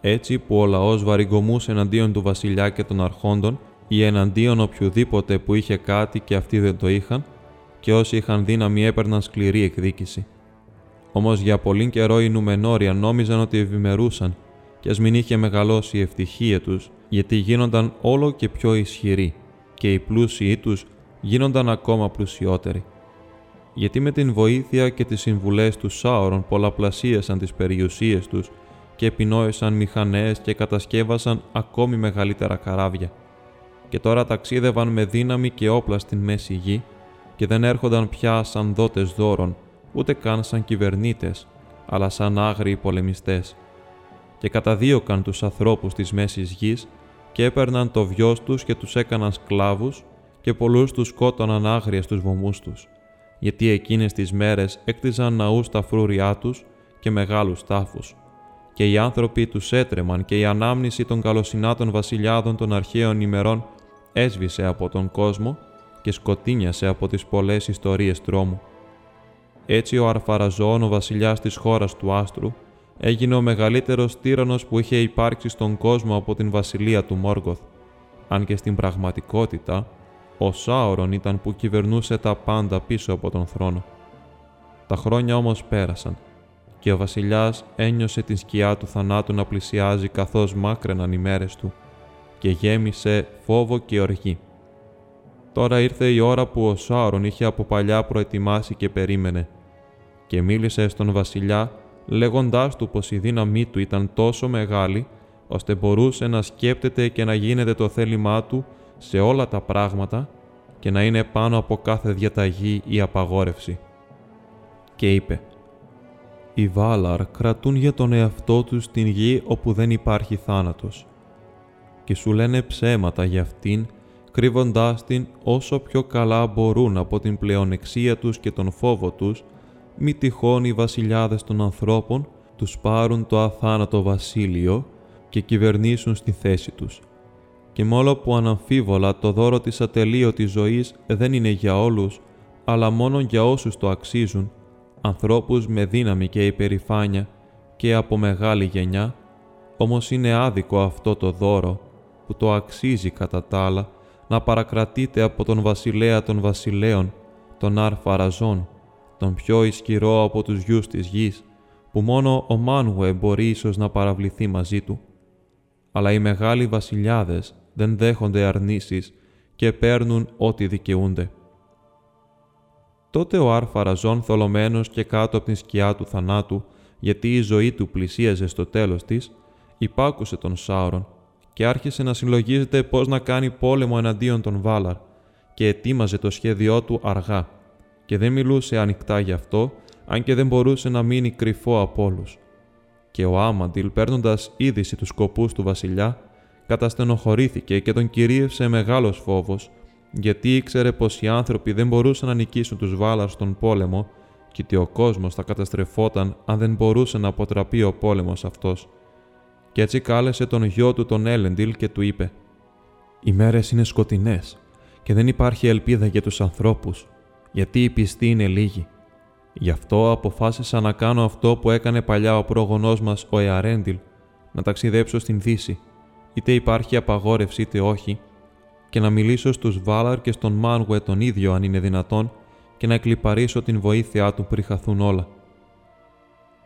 έτσι που ο λαός βαρυγκομούσε εναντίον του βασιλιά και των αρχόντων ή εναντίον οποιοδήποτε που είχε κάτι και αυτοί δεν το είχαν, και όσοι είχαν δύναμη έπαιρναν σκληρή εκδίκηση. Όμως για πολύ καιρό οι Νουμενόρια νόμιζαν ότι ευημερούσαν, και ας μην είχε μεγαλώσει η ευτυχία τους, γιατί γίνονταν όλο και πιο ισχυροί, και οι πλούσιοι τους γίνονταν ακόμα πλουσιότεροι. Γιατί με την βοήθεια και τις συμβουλές του Σάωρον πολλαπλασίασαν τις περιουσίες τους και επινόησαν μηχανές και κατασκεύασαν ακόμη μεγαλύτερα καράβια. Και τώρα ταξίδευαν με δύναμη και όπλα στην μέση γη και δεν έρχονταν πια σαν δότες δώρων, ούτε καν σαν κυβερνήτες, αλλά σαν άγριοι πολεμιστές. Και καταδίωκαν τους ανθρώπους της μέσης γης και έπαιρναν το βιός τους και τους έκαναν σκλάβους και πολλούς τους σκότωναν άγρια στους βωμούς τους, γιατί εκείνες τις μέρες έκτιζαν ναούς στα φρούριά τους και μεγάλους τάφους και οι άνθρωποι τους έτρεμαν και η ανάμνηση των καλοσυνάτων βασιλιάδων των αρχαίων ημερών έσβησε από τον κόσμο και σκοτίνιασε από τις πολλές ιστορίες τρόμου. Έτσι ο Αρφαραζόν, ο βασιλιάς της χώρας του Άστρου, έγινε ο μεγαλύτερος τύρανος που είχε υπάρξει στον κόσμο από την βασιλεία του Μόργοθ. Αν και στην πραγματικότητα, ο Σάουρον ήταν που κυβερνούσε τα πάντα πίσω από τον θρόνο. Τα χρόνια όμως πέρασαν και ο βασιλιάς ένιωσε την σκιά του θανάτου να πλησιάζει καθώς μάκραιναν οι μέρες του και γέμισε φόβο και οργή. Τώρα ήρθε η ώρα που ο Σάουρον είχε από παλιά προετοιμάσει και περίμενε και μίλησε στον βασιλιά λέγοντάς του πως η δύναμή του ήταν τόσο μεγάλη ώστε μπορούσε να σκέπτεται και να γίνεται το θέλημά του σε όλα τα πράγματα και να είναι πάνω από κάθε διαταγή ή απαγόρευση. Και είπε «Οι Βάλαρ κρατούν για τον εαυτό τους την γη όπου δεν υπάρχει θάνατος και σου λένε ψέματα για αυτήν κρύβοντάς την όσο πιο καλά μπορούν από την πλεονεξία τους και τον φόβο τους, μη τυχόν οι βασιλιάδες των ανθρώπων τους πάρουν το αθάνατο βασίλειο και κυβερνήσουν στη θέση τους. Και μόλο που αναμφίβολα το δώρο της ατελείωτης ζωής δεν είναι για όλους, αλλά μόνο για όσους το αξίζουν, ανθρώπους με δύναμη και υπερηφάνεια και από μεγάλη γενιά, όμως είναι άδικο αυτό το δώρο, που το αξίζει κατά τα άλλα, να παρακρατείται από τον βασιλέα των βασιλέων, τον Αρφαραζόν, τον πιο ισχυρό από τους γιους της γης, που μόνο ο Μάνουε μπορεί ίσως να παραβληθεί μαζί του. Αλλά οι μεγάλοι βασιλιάδες δεν δέχονται αρνήσεις και παίρνουν ό,τι δικαιούνται. Τότε ο Αρφαραζόν θολωμένος και κάτω από την σκιά του θανάτου, γιατί η ζωή του πλησίαζε στο τέλος της, υπάκουσε τον Σάουρον και άρχισε να συλλογίζεται πώς να κάνει πόλεμο εναντίον των Βάλαρ και ετοίμαζε το σχέδιό του αργά και δεν μιλούσε ανοιχτά γι' αυτό, αν και δεν μπορούσε να μείνει κρυφό από όλους. Και ο Άμαντιλ, παίρνοντας είδηση τους σκοπούς του βασιλιά, καταστενοχωρήθηκε και τον κυρίευσε μεγάλος φόβος, γιατί ήξερε πως οι άνθρωποι δεν μπορούσαν να νικήσουν τους Βάλαρ στον πόλεμο και ότι ο κόσμος θα καταστρεφόταν αν δεν μπορούσε να αποτραπεί ο πόλεμος αυτός και έτσι κάλεσε τον γιο του τον Έλεντιλ και του είπε «Οι μέρες είναι σκοτεινές και δεν υπάρχει ελπίδα για τους ανθρώπους, γιατί η πιστή είναι λίγη. Γι' αυτό αποφάσισα να κάνω αυτό που έκανε παλιά ο πρόγονός μας ο Εαρέντιλ, να ταξιδέψω στην Δύση, είτε υπάρχει απαγόρευση είτε όχι, και να μιλήσω στους Βάλαρ και στον Μάνγουε τον ίδιο αν είναι δυνατόν και να εκλυπαρίσω την βοήθειά του πριν χαθούν όλα.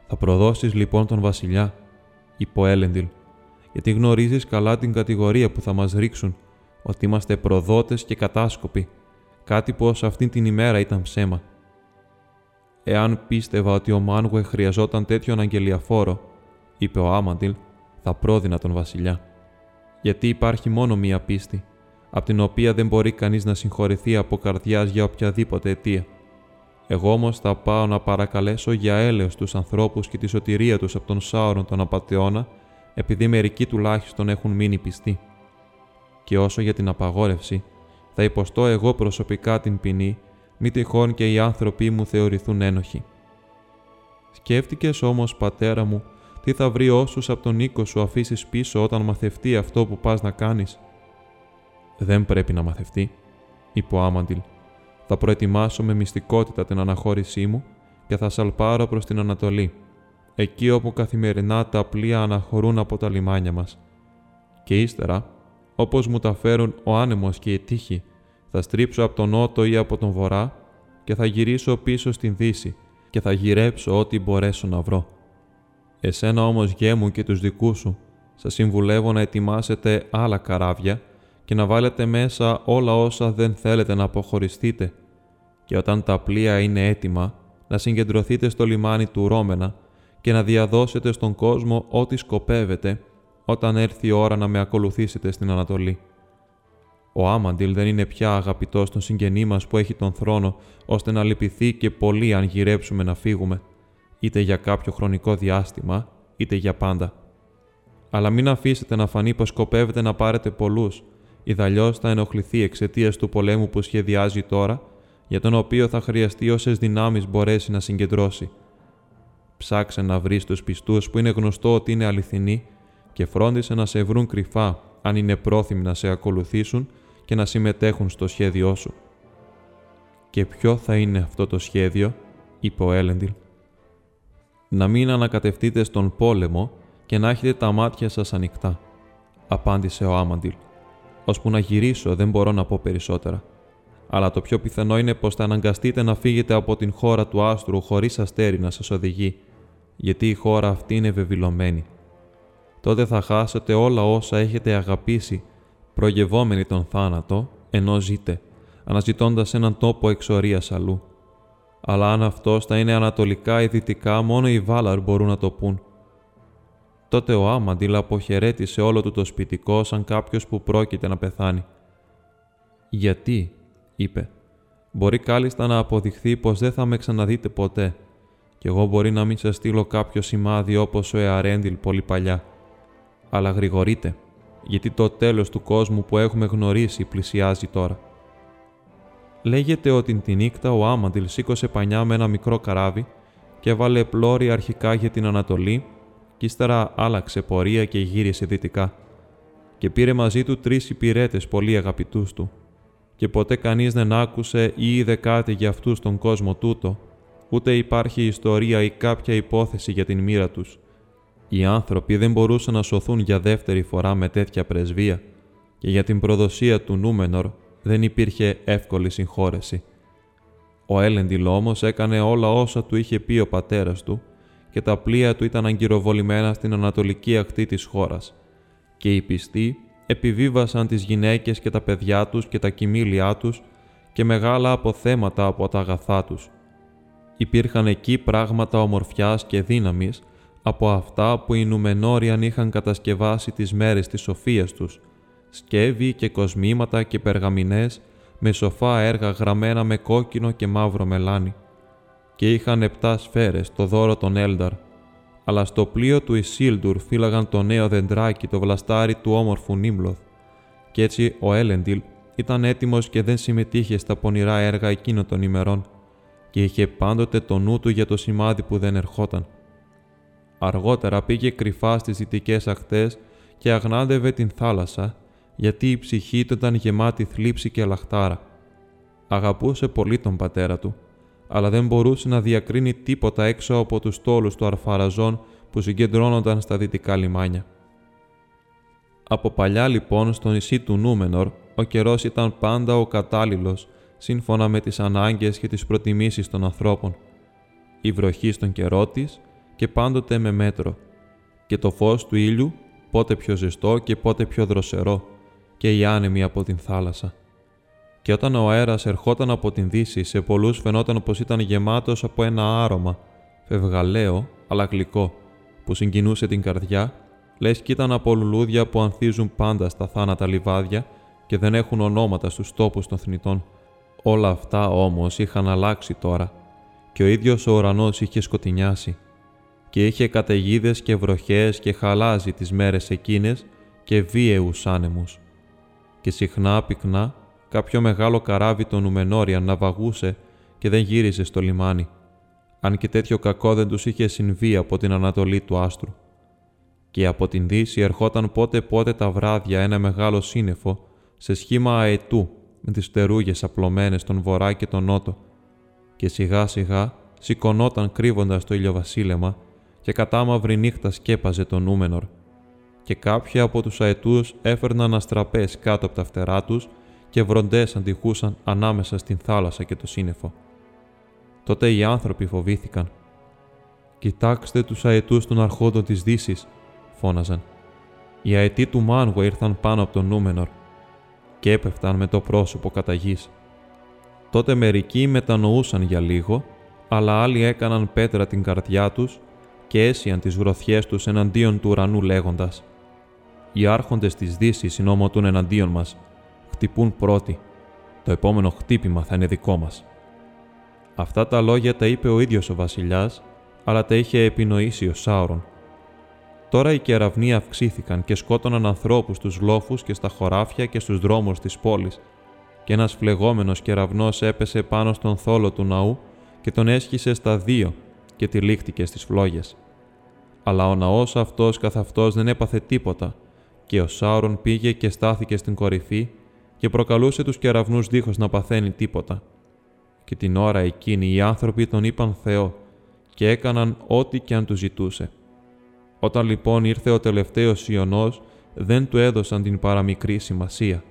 Θα προδώσεις λοιπόν τον βασιλιά είπε ο Έλεντιλ, γιατί γνωρίζεις καλά την κατηγορία που θα μας ρίξουν, ότι είμαστε προδότες και κατάσκοποι, κάτι που ω αυτήν την ημέρα ήταν ψέμα. Εάν πίστευα ότι ο Μάνγουε χρειαζόταν τέτοιον αγγελιαφόρο, είπε ο Άμαντιλ, θα πρόδινα τον βασιλιά. Γιατί υπάρχει μόνο μία πίστη, από την οποία δεν μπορεί κανείς να συγχωρηθεί από καρδιάς για οποιαδήποτε αιτία. Εγώ όμως θα πάω να παρακαλέσω για έλεος τους ανθρώπους και τη σωτηρία τους από τον Σάουρον τον απαταιώνα, επειδή μερικοί τουλάχιστον έχουν μείνει πιστοί. Και όσο για την απαγόρευση, θα υποστώ εγώ προσωπικά την ποινή, μη τυχόν και οι άνθρωποι μου θεωρηθούν ένοχοι. Σκέφτηκες όμως, πατέρα μου, τι θα βρει όσους από τον οίκο σου αφήσεις πίσω όταν μαθευτεί αυτό που πας να κάνεις; Δεν πρέπει να μαθευτεί, είπε ο Άμαντιλ θα προετοιμάσω με μυστικότητα την αναχώρησή μου και θα σαλπάρω προς την Ανατολή, εκεί όπου καθημερινά τα πλοία αναχωρούν από τα λιμάνια μας. Και ύστερα, όπως μου τα φέρουν ο άνεμος και η τύχη, θα στρίψω από τον νότο ή από τον βορρά και θα γυρίσω πίσω στην δύση και θα γυρέψω ό,τι μπορέσω να βρω. Εσένα όμως γέ μου και τους δικούς σου, σας συμβουλεύω να ετοιμάσετε άλλα καράβια και να βάλετε μέσα όλα όσα δεν θέλετε να αποχωριστείτε και όταν τα πλοία είναι έτοιμα να συγκεντρωθείτε στο λιμάνι του Ρώμενα και να διαδώσετε στον κόσμο ό,τι σκοπεύετε όταν έρθει η ώρα να με ακολουθήσετε στην Ανατολή. Ο Άμαντιλ δεν είναι πια αγαπητός των συγγενή μας που έχει τον θρόνο, ώστε να λυπηθεί και πολύ αν γυρέψουμε να φύγουμε, είτε για κάποιο χρονικό διάστημα, είτε για πάντα. Αλλά μην αφήσετε να φανεί πως σκοπεύετε να πάρετε πολλούς, Ιδαλλιώς θα ενοχληθεί εξαιτίας του πολέμου που σχεδιάζει τώρα, για τον οποίο θα χρειαστεί όσες δυνάμεις μπορέσει να συγκεντρώσει. Ψάξε να βρεις τους πιστούς που είναι γνωστό ότι είναι αληθινοί και φρόντισε να σε βρουν κρυφά αν είναι πρόθυμοι να σε ακολουθήσουν και να συμμετέχουν στο σχέδιό σου. Και ποιο θα είναι αυτό το σχέδιο, είπε ο Έλεντιλ. «Να μην ανακατευτείτε στον πόλεμο και να έχετε τα μάτια σας ανοιχτά», απάντησε ο Άμαντιλ. «Ώσπου να γυρίσω δεν μπορώ να πω περισσότερα. Αλλά το πιο πιθανό είναι πως θα αναγκαστείτε να φύγετε από την χώρα του άστρου χωρίς αστέρι να σας οδηγεί, γιατί η χώρα αυτή είναι βεβηλωμένη. Τότε θα χάσετε όλα όσα έχετε αγαπήσει, προγευόμενοι τον θάνατο, ενώ ζείτε, αναζητώντας έναν τόπο εξορίας αλλού. Αλλά αν αυτός θα είναι ανατολικά ή δυτικά, μόνο οι Βάλαρ μπορούν να το πούν. Τότε ο Άμαντιλ αποχαιρέτησε όλο του το σπιτικό σαν κάποιος που πρόκειται να πεθάνει. «Γιατί», είπε, «μπορεί κάλλιστα να αποδειχθεί πως δεν θα με ξαναδείτε ποτέ, κι εγώ μπορεί να μην σας στείλω κάποιο σημάδι όπως ο Εαρέντιλ πολύ παλιά. Αλλά γρηγορείτε, γιατί το τέλος του κόσμου που έχουμε γνωρίσει πλησιάζει τώρα». Λέγεται ότι τη νύχτα ο Άμαντιλ σήκωσε πανιά με ένα μικρό καράβι και έβαλε πλώρη αρχικά για την Ανατολή και ύστερα άλλαξε πορεία και γύρισε δυτικά και πήρε μαζί του τρεις υπηρέτες πολύ αγαπητούς του και ποτέ κανείς δεν άκουσε ή είδε κάτι για αυτούς στον κόσμο τούτο, ούτε υπάρχει ιστορία ή κάποια υπόθεση για την μοίρα τους. Οι άνθρωποι δεν μπορούσαν να σωθούν για δεύτερη φορά με τέτοια πρεσβεία και για την προδοσία του Νούμενορ δεν υπήρχε εύκολη συγχώρεση. Ο Έλεντιλ όμω έκανε όλα όσα του είχε πει ο πατέρας του και τα πλοία του ήταν αγκυροβολημένα στην ανατολική ακτή της χώρας και οι πιστοί επιβίβασαν τις γυναίκες και τα παιδιά τους και τα κοιμήλια τους και μεγάλα αποθέματα από τα αγαθά τους. Υπήρχαν εκεί πράγματα ομορφιάς και δύναμης από αυτά που οι Νουμενόριαν είχαν κατασκευάσει τις μέρες της σοφίας τους, σκεύη και κοσμήματα και περγαμινές με σοφά έργα γραμμένα με κόκκινο και μαύρο μελάνι. Και είχαν επτά σφαίρες το δώρο των Έλνταρ, αλλά στο πλοίο του Ισίλντουρ φύλαγαν το νέο δεντράκι το βλαστάρι του όμορφου Νίμλοθ, και έτσι ο Έλεντιλ ήταν έτοιμος και δεν συμμετείχε στα πονηρά έργα εκείνων των ημερών και είχε πάντοτε το νου του για το σημάδι που δεν ερχόταν. Αργότερα πήγε κρυφά στις δυτικές ακτές και αγνάντευε την θάλασσα, γιατί η ψυχή του ήταν γεμάτη θλίψη και λαχτάρα. Αγαπούσε πολύ τον πατέρα του αλλά δεν μπορούσε να διακρίνει τίποτα έξω από τους τόλους του αρφαραζών που συγκεντρώνονταν στα δυτικά λιμάνια. Από παλιά λοιπόν στο νησί του Νούμενορ, ο καιρός ήταν πάντα ο κατάλληλος, σύμφωνα με τις ανάγκες και τις προτιμήσεις των ανθρώπων. Η βροχή στον καιρό της και πάντοτε με μέτρο, και το φως του ήλιου πότε πιο ζεστό και πότε πιο δροσερό, και η άνεμη από την θάλασσα. Και όταν ο αέρας ερχόταν από την δύση, σε πολλούς φαινόταν πως ήταν γεμάτος από ένα άρωμα, φευγαλαίο αλλά γλυκό, που συγκινούσε την καρδιά, λες κι ήταν από λουλούδια που ανθίζουν πάντα στα θάνατα λιβάδια και δεν έχουν ονόματα στους τόπους των θνητών. Όλα αυτά όμως είχαν αλλάξει τώρα και ο ίδιος ο ουρανός είχε σκοτεινιάσει και είχε καταιγίδες και βροχές και χαλάζει τις μέρες εκείνες και βίαιους άνεμους. Και συχνά πυκνά κάποιο μεγάλο καράβι των Νουμενόριαν να βαγούσε και δεν γύριζε στο λιμάνι, αν και τέτοιο κακό δεν τους είχε συμβεί από την ανατολή του άστρου. Και από την δύση ερχόταν πότε-πότε τα βράδια ένα μεγάλο σύννεφο σε σχήμα αετού με τις φτερούγες απλωμένες στον βορρά και τον νότο και σιγά σιγά σηκωνόταν κρύβοντας το ηλιοβασίλεμα και κατά μαύρη νύχτα σκέπαζε τον Νούμενορ και κάποιοι από τους αετούς έφερναν αστραπές κάτω από τα φτερά τους και βροντές αντιχούσαν ανάμεσα στην θάλασσα και το σύννεφο. Τότε οι άνθρωποι φοβήθηκαν. «Κοιτάξτε τους αετούς των αρχόντων της δύσης, φώναζαν. Οι αετοί του Μάνγο ήρθαν πάνω από τον Νούμενορ και έπεφταν με το πρόσωπο κατά γης. Τότε μερικοί μετανοούσαν για λίγο, αλλά άλλοι έκαναν πέτρα την καρδιά τους και έσιαν τις γροθιές τους εναντίον του ουρανού λέγοντας «Οι άρχοντες της δύσης συνόμωτούν εναντίον μας χτυπούν πρώτοι. Το επόμενο χτύπημα θα είναι δικό μας. Αυτά τα λόγια τα είπε ο ίδιος ο βασιλιάς, αλλά τα είχε επινοήσει ο Σάουρον. Τώρα οι κεραυνοί αυξήθηκαν και σκότωναν ανθρώπους στους λόφους και στα χωράφια και στους δρόμους της πόλης και ένας φλεγόμενος κεραυνός έπεσε πάνω στον θόλο του ναού και τον έσχισε στα δύο και τυλίχτηκε στις φλόγες. Αλλά ο ναός αυτός καθ' αυτός δεν έπαθε τίποτα και ο Σάουρον πήγε και στάθηκε στην κορυφή και προκαλούσε τους κεραυνούς δίχως να παθαίνει τίποτα. και την ώρα εκείνη οι άνθρωποι τον είπαν Θεό και έκαναν ό,τι και αν τους ζητούσε. Όταν λοιπόν ήρθε ο τελευταίος Ιωνός, δεν του έδωσαν την παραμικρή σημασία.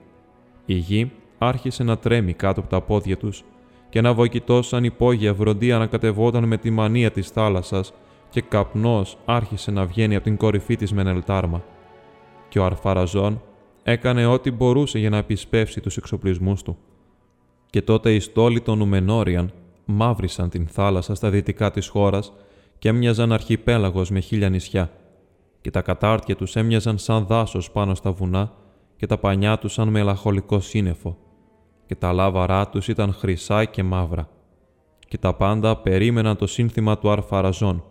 Η γη άρχισε να τρέμει κάτω από τα πόδια τους και ένα βοκητό σαν υπόγεια βροντί ανακατευόταν με τη μανία της θάλασσας και καπνός άρχισε να βγαίνει από την κορυφή της Μενελτάρμα. Και ο Αρφαραζόν έκανε ό,τι μπορούσε για να επισπεύσει τους εξοπλισμούς του. Και τότε οι στόλοι των Ουμενόριαν μαύρισαν την θάλασσα στα δυτικά της χώρας και έμοιαζαν αρχιπέλαγος με χίλια νησιά και τα κατάρτια τους έμοιαζαν σαν δάσος πάνω στα βουνά και τα πανιά τους σαν μελαχολικό σύννεφο και τα λάβαρά τους ήταν χρυσά και μαύρα και τα πάντα περίμεναν το σύνθημα του Αρφαραζών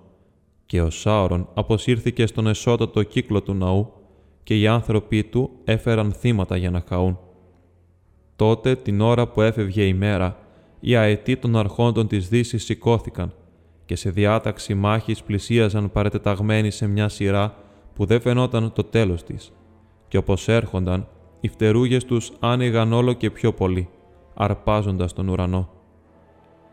και ο Σάωρον αποσύρθηκε στον εσώτατο κύκλο του ναού και οι άνθρωποι του έφεραν θύματα για να καούν. Τότε, την ώρα που έφευγε η μέρα, οι αετοί των αρχόντων της δύσης σηκώθηκαν και σε διάταξη μάχης πλησίαζαν παρετεταγμένοι σε μια σειρά που δεν φαινόταν το τέλος της. Και όπως έρχονταν, οι φτερούγες τους άνοιγαν όλο και πιο πολύ, αρπάζοντας τον ουρανό.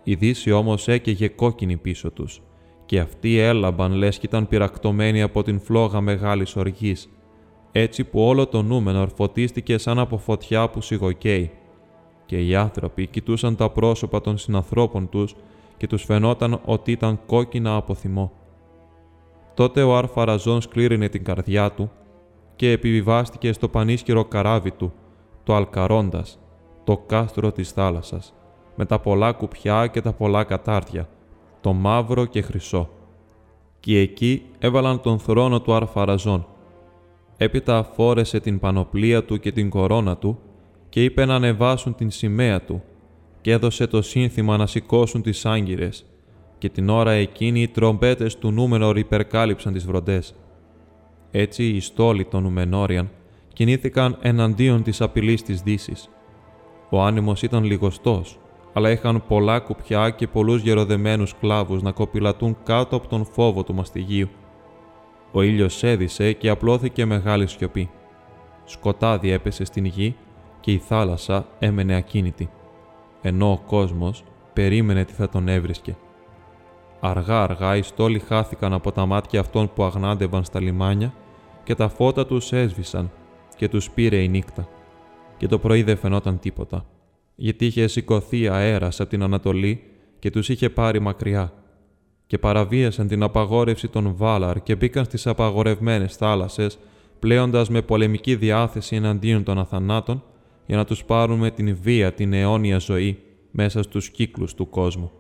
Η δύση όμως έκαιγε κόκκινη πίσω τους και αυτοί έλαμπαν λες κι ήταν πυρακτωμένοι από την φλόγα μεγάλης οργής, έτσι που όλο το νούμενο ορφωτίστηκε σαν από φωτιά που σιγοκαίει και οι άνθρωποι κοιτούσαν τα πρόσωπα των συνανθρώπων τους και τους φαινόταν ότι ήταν κόκκινα από θυμό. Τότε ο Αρφαραζόν σκλήρινε την καρδιά του και επιβιβάστηκε στο πανίσχυρο καράβι του, το Αλκαρόντας, το κάστρο της θάλασσας, με τα πολλά κουπιά και τα πολλά κατάρτια, το μαύρο και χρυσό. Και εκεί έβαλαν τον θρόνο του Αρφαραζόν. Έπειτα φόρεσε την πανοπλία του και την κορώνα του και είπε να ανεβάσουν την σημαία του και έδωσε το σύνθημα να σηκώσουν τις άγκυρες και την ώρα εκείνη οι τρομπέτες του Νούμενορ υπερκάλυψαν τις βροντές. Έτσι οι στόλοι των Νουμενόριαν κινήθηκαν εναντίον της απειλής της δύσης. Ο άνεμος ήταν λιγοστός, αλλά είχαν πολλά κουπιά και πολλούς γεροδεμένους κλάβους να κοπηλατούν κάτω από τον φόβο του μαστιγίου. Ο ήλιος έδισε και απλώθηκε μεγάλη σιωπή. Σκοτάδι έπεσε στην γη και η θάλασσα έμενε ακίνητη, ενώ ο κόσμος περίμενε τι θα τον έβρισκε. Αργά-αργά οι στόλοι χάθηκαν από τα μάτια αυτών που αγνάντευαν στα λιμάνια και τα φώτα τους έσβησαν και τους πήρε η νύχτα. Και το πρωί δεν φαινόταν τίποτα, γιατί είχε σηκωθεί αέρας από την Ανατολή και τους είχε πάρει μακριά και παραβίασαν την απαγόρευση των Βάλαρ και μπήκαν στις απαγορευμένες θάλασσες, πλέοντας με πολεμική διάθεση εναντίον των αθανάτων για να τους πάρουν με την βία την αιώνια ζωή μέσα στους κύκλους του κόσμου.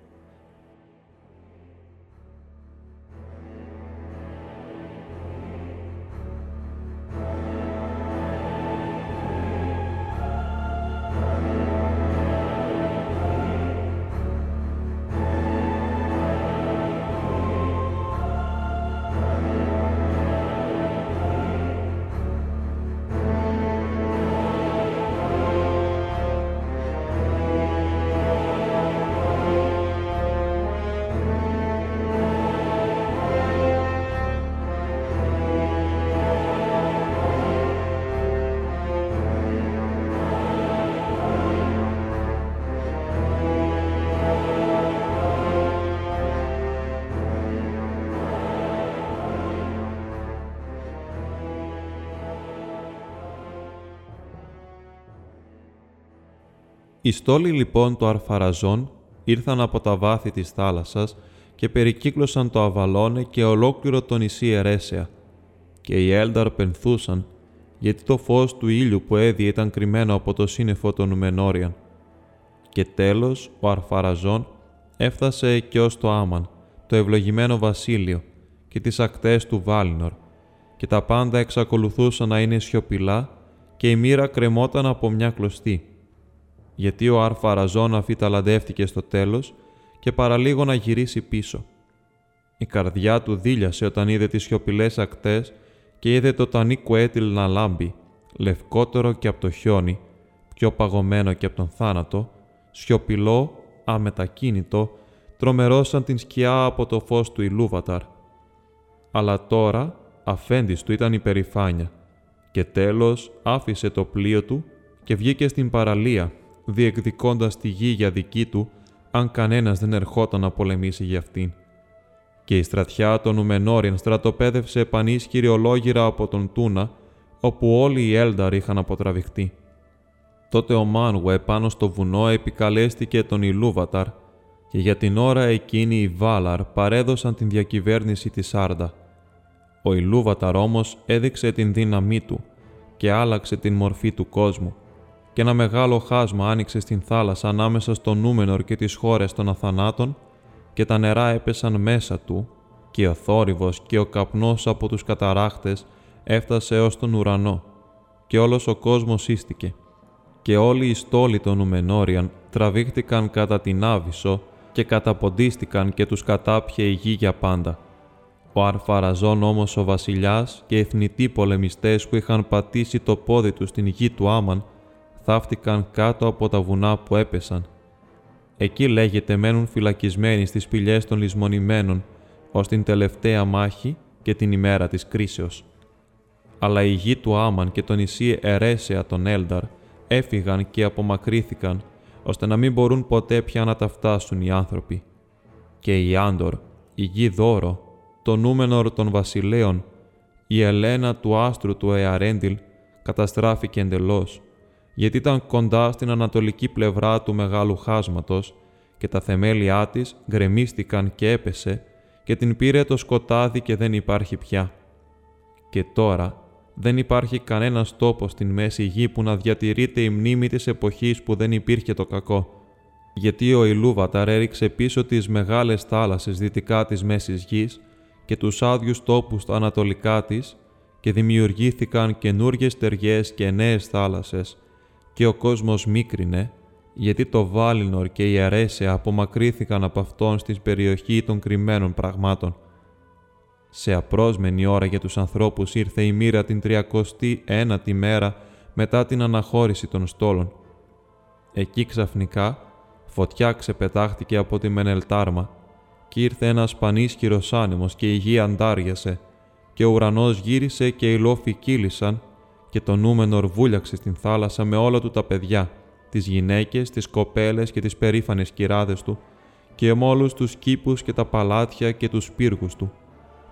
Οι στόλοι λοιπόν του Αρφαραζών ήρθαν από τα βάθη της θάλασσας και περικύκλωσαν το Αβαλώνε και ολόκληρο το νησί Ερέσεα. Και οι Έλνταρ πενθούσαν, γιατί το φως του ήλιου που έδιε ήταν κρυμμένο από το σύννεφο των Ουμενόριαν. Και τέλος ο Αρφαραζών έφτασε και ως το Άμαν, το ευλογημένο βασίλειο και τις ακτές του Βάλινορ, και τα πάντα εξακολουθούσαν να είναι σιωπηλά και η μοίρα κρεμόταν από μια κλωστή γιατί ο Αρφαραζόν αφή ταλαντεύτηκε στο τέλος και παραλίγο να γυρίσει πίσω. Η καρδιά του δίλιασε όταν είδε τις σιωπηλές ακτές και είδε το τανί κουέτιλ να λάμπει, λευκότερο και από το χιόνι, πιο παγωμένο και από τον θάνατο, σιωπηλό, αμετακίνητο, τρομερό σαν την σκιά από το φως του Ιλούβαταρ. Αλλά τώρα αφέντης του ήταν η περηφάνεια και τέλος άφησε το πλοίο του και βγήκε στην παραλία διεκδικώντας τη γη για δική του, αν κανένας δεν ερχόταν να πολεμήσει για αυτήν. Και η στρατιά των Ουμενόριαν στρατοπέδευσε πανίσχυρη ολόγυρα από τον Τούνα, όπου όλοι οι Έλνταρ είχαν αποτραβηχτεί. Τότε ο Μάνουε πάνω στο βουνό επικαλέστηκε τον Ιλούβαταρ και για την ώρα εκείνη οι Βάλαρ παρέδωσαν την διακυβέρνηση της Σάρντα. Ο Ιλούβαταρ όμως έδειξε την δύναμή του και άλλαξε την μορφή του κόσμου και ένα μεγάλο χάσμα άνοιξε στην θάλασσα ανάμεσα στο Νούμενορ και τις χώρες των αθανάτων και τα νερά έπεσαν μέσα του και ο θόρυβος και ο καπνός από τους καταράχτες έφτασε έως τον ουρανό και όλος ο κόσμος σύστηκε και όλοι οι στόλοι των Νουμενόριαν τραβήχτηκαν κατά την Άβυσσο και καταποντίστηκαν και τους κατάπιε η γη για πάντα. Ο Αρφαραζόν όμως ο βασιλιάς και οι εθνητοί πολεμιστές που είχαν πατήσει το πόδι τους στην γη του Άμαν θαύτηκαν κάτω από τα βουνά που έπεσαν. Εκεί λέγεται μένουν φυλακισμένοι στις σπηλιές των λησμονημένων ως την τελευταία μάχη και την ημέρα της κρίσεως. Αλλά η γη του Άμαν και το νησί Ερέσεα των Έλνταρ έφυγαν και απομακρύθηκαν, ώστε να μην μπορούν ποτέ πια να τα φτάσουν οι άνθρωποι. Και η Άντορ, η γη Δώρο, το νούμενορ των βασιλέων, η Ελένα του άστρου του Εαρέντιλ καταστράφηκε εντελώς, γιατί ήταν κοντά στην ανατολική πλευρά του μεγάλου χάσματος και τα θεμέλια της γκρεμίστηκαν και έπεσε και την πήρε το σκοτάδι και δεν υπάρχει πια. Και τώρα δεν υπάρχει κανένας τόπος στην μέση γη που να διατηρείται η μνήμη της εποχής που δεν υπήρχε το κακό. Γιατί ο Ηλούβαταρ έριξε πίσω τις μεγάλες θάλασσες δυτικά της μέσης γης και τους άδειους τόπους στα ανατολικά της και δημιουργήθηκαν καινούργιες στεριές και νέες θάλασσες και ο κόσμος μίκρινε γιατί το Βάλινορ και η Αρέσια απομακρύθηκαν από αυτόν στην περιοχή των κρυμμένων πραγμάτων. Σε απρόσμενη ώρα για τους ανθρώπους ήρθε η μοίρα την 31η μέρα μετά την αναχώρηση των στόλων. Εκεί ξαφνικά φωτιά ξεπετάχτηκε από τη Μενελτάρμα και ήρθε ένας πανίσχυρος άνεμος και η γη αντάριασε και ο ουρανός γύρισε και οι λόφοι κύλησαν και το Νούμενορ βούλιαξε στην θάλασσα με όλα του τα παιδιά, τις γυναίκες, τις κοπέλες και τις περήφανες κυράδες του και με όλους τους κήπους και τα παλάτια και τους πύργους του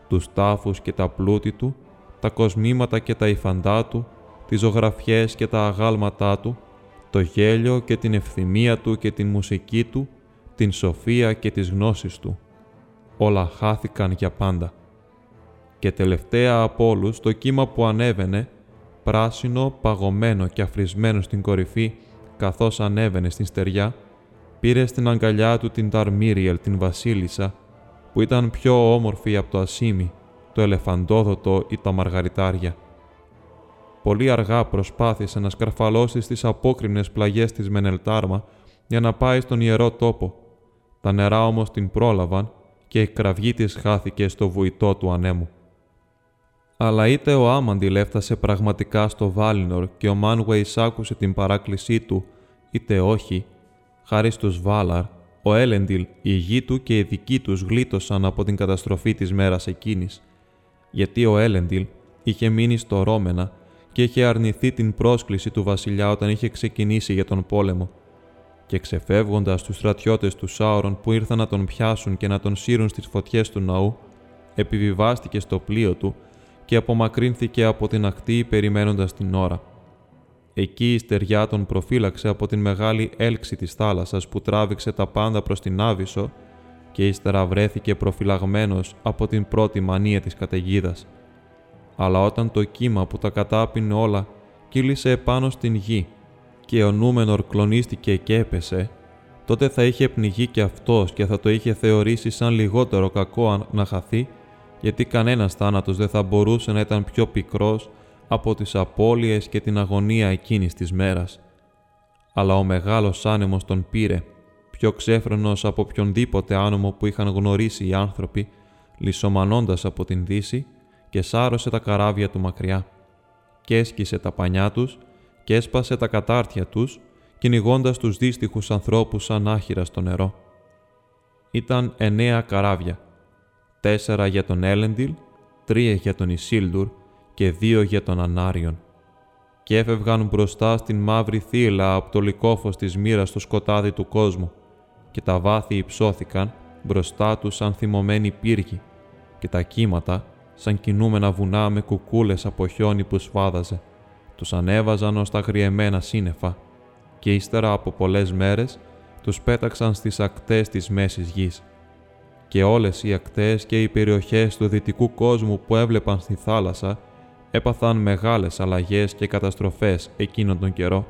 τους τάφους και τα πλούτη του, τα κοσμήματα και τα υφαντά του, τις ζωγραφιές και τα αγάλματά του, το γέλιο και την ευθυμία του και την μουσική του, την σοφία και τις γνώσεις του. Όλα χάθηκαν για πάντα. Και τελευταία από όλους το κύμα που ανέβαινε, πράσινο, παγωμένο και αφρισμένο στην κορυφή, καθώς ανέβαινε στην στεριά, πήρε στην αγκαλιά του την Ταρμίριελ, την βασίλισσα, που ήταν πιο όμορφη από το ασίμι, το ελεφαντόδοτο ή τα μαργαριτάρια. Πολύ αργά προσπάθησε να σκαρφαλώσει στις απόκριμνες πλαγιές της Μενελτάρμα για να πάει στον ιερό τόπο. Τα νερά όμως την πρόλαβαν και η κραυγή της χάθηκε στο βουητό του ανέμου. Αλλά είτε ο Άμαντιλ έφτασε πραγματικά στο Βάλινορ και ο Μάνουεϊ άκουσε την παράκλησή του, είτε όχι, χάρη στους Βάλαρ, ο Έλεντιλ, η γη του και οι δικοί τους γλίτωσαν από την καταστροφή της μέρας εκείνης, γιατί ο Έλεντιλ είχε μείνει στο Ρόμενα και είχε αρνηθεί την πρόσκληση του βασιλιά όταν είχε ξεκινήσει για τον πόλεμο. Και ξεφεύγοντας τους στρατιώτες του Σάουρον που ήρθαν να τον πιάσουν και να τον σύρουν στις φωτιές του ναού, επιβιβάστηκε στο πλοίο του και απομακρύνθηκε από την ακτή περιμένοντας την ώρα. Εκεί η στεριά τον προφύλαξε από την μεγάλη έλξη της θάλασσας που τράβηξε τα πάντα προς την Άβυσσο και ύστερα βρέθηκε προφυλαγμένος από την πρώτη μανία της καταιγίδας. Αλλά όταν το κύμα που τα κατάπινε όλα κύλησε επάνω στην γη και ο Νούμενορ κλονίστηκε και έπεσε, τότε θα είχε πνιγεί και αυτός και θα το είχε θεωρήσει σαν λιγότερο κακό να χαθεί, γιατί κανένας θάνατος δεν θα μπορούσε να ήταν πιο πικρός από τις απώλειες και την αγωνία εκείνης της μέρας. Αλλά ο μεγάλος άνεμος τον πήρε, πιο ξέφρενος από οποιονδήποτε άνομο που είχαν γνωρίσει οι άνθρωποι, λισομανώντας από την δύση και σάρωσε τα καράβια του μακριά. Και έσκησε τα πανιά τους και έσπασε τα κατάρτια τους, κυνηγώντας τους δύστιχους ανθρώπους σαν άχυρα στο νερό. Ήταν εννέα καράβια, τέσσερα για τον Έλεντιλ, τρία για τον Ισίλντουρ και δύο για τον Ανάριον. Και έφευγαν μπροστά στην μαύρη θύλα από το λικόφος της μοίρας στο σκοτάδι του κόσμου και τα βάθη υψώθηκαν μπροστά τους σαν θυμωμένοι πύργοι και τα κύματα σαν κινούμενα βουνά με κουκούλες από χιόνι που σφάδαζε. Τους ανέβαζαν ως τα γριεμένα σύννεφα και ύστερα από πολλές μέρες τους πέταξαν στις ακτές της Μέσης Γης. Και όλες οι ακτές και οι περιοχές του δυτικού κόσμου που έβλεπαν στη θάλασσα έπαθαν μεγάλες αλλαγές και καταστροφές εκείνον τον καιρό,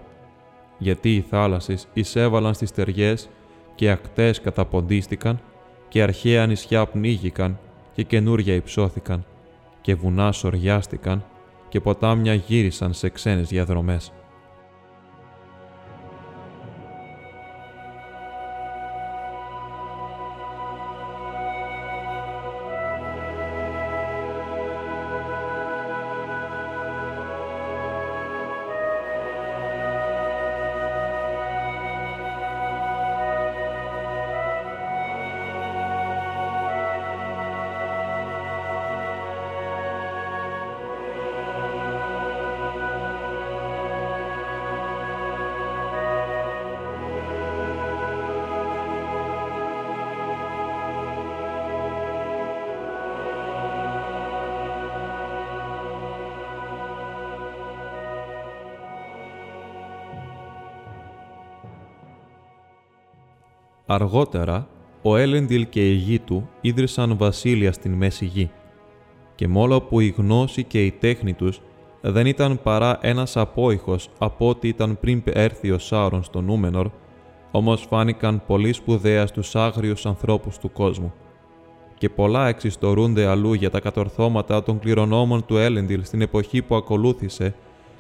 γιατί οι θάλασσες εισέβαλαν στις στεριές και ακτές καταποντίστηκαν και αρχαία νησιά πνίγηκαν και καινούρια υψώθηκαν και βουνά σοριάστηκαν και ποτάμια γύρισαν σε ξένες διαδρομές. Αργότερα, ο Έλεντιλ και η γη του ίδρυσαν βασίλεια στην Μέση Γη και μόλο που η γνώση και η τέχνη τους δεν ήταν παρά ένας απόϊχος από ό,τι ήταν πριν έρθει ο Σάουρον στο Νούμενορ, όμως φάνηκαν πολύ σπουδαία στους άγριους ανθρώπους του κόσμου. Και πολλά εξιστορούνται αλλού για τα κατορθώματα των κληρονόμων του Έλεντιλ στην εποχή που ακολούθησε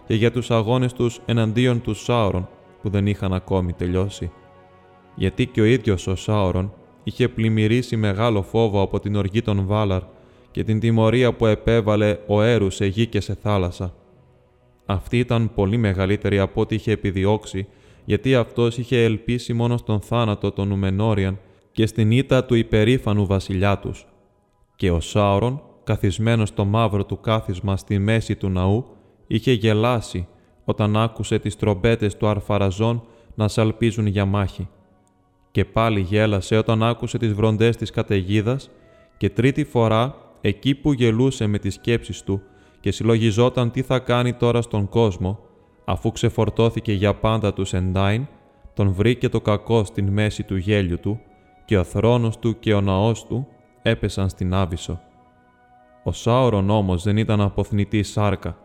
και για τους αγώνες τους εναντίον του Σάουρον που δεν είχαν ακόμη τελειώσει γιατί και ο ίδιος ο Σάωρον είχε πλημμυρίσει μεγάλο φόβο από την οργή των Βάλαρ και την τιμωρία που επέβαλε ο Έρους σε γη και σε θάλασσα. Αυτή ήταν πολύ μεγαλύτερη από ό,τι είχε επιδιώξει, γιατί αυτός είχε ελπίσει μόνο στον θάνατο των Νουμενόριαν και στην ήττα του υπερήφανου βασιλιά τους. Και ο Σάωρον, καθισμένος στο μαύρο του κάθισμα στη μέση του ναού, είχε γελάσει όταν άκουσε τις τρομπέτες του αρφαραζών να σαλπίζουν για μάχη και πάλι γέλασε όταν άκουσε τις βροντές της καταιγίδας και τρίτη φορά εκεί που γελούσε με τις σκέψεις του και συλλογιζόταν τι θα κάνει τώρα στον κόσμο, αφού ξεφορτώθηκε για πάντα του Σεντάιν, τον βρήκε το κακό στην μέση του γέλιου του και ο θρόνος του και ο ναός του έπεσαν στην Άβυσσο. Ο Σάωρον όμως δεν ήταν αποθνητή σάρκα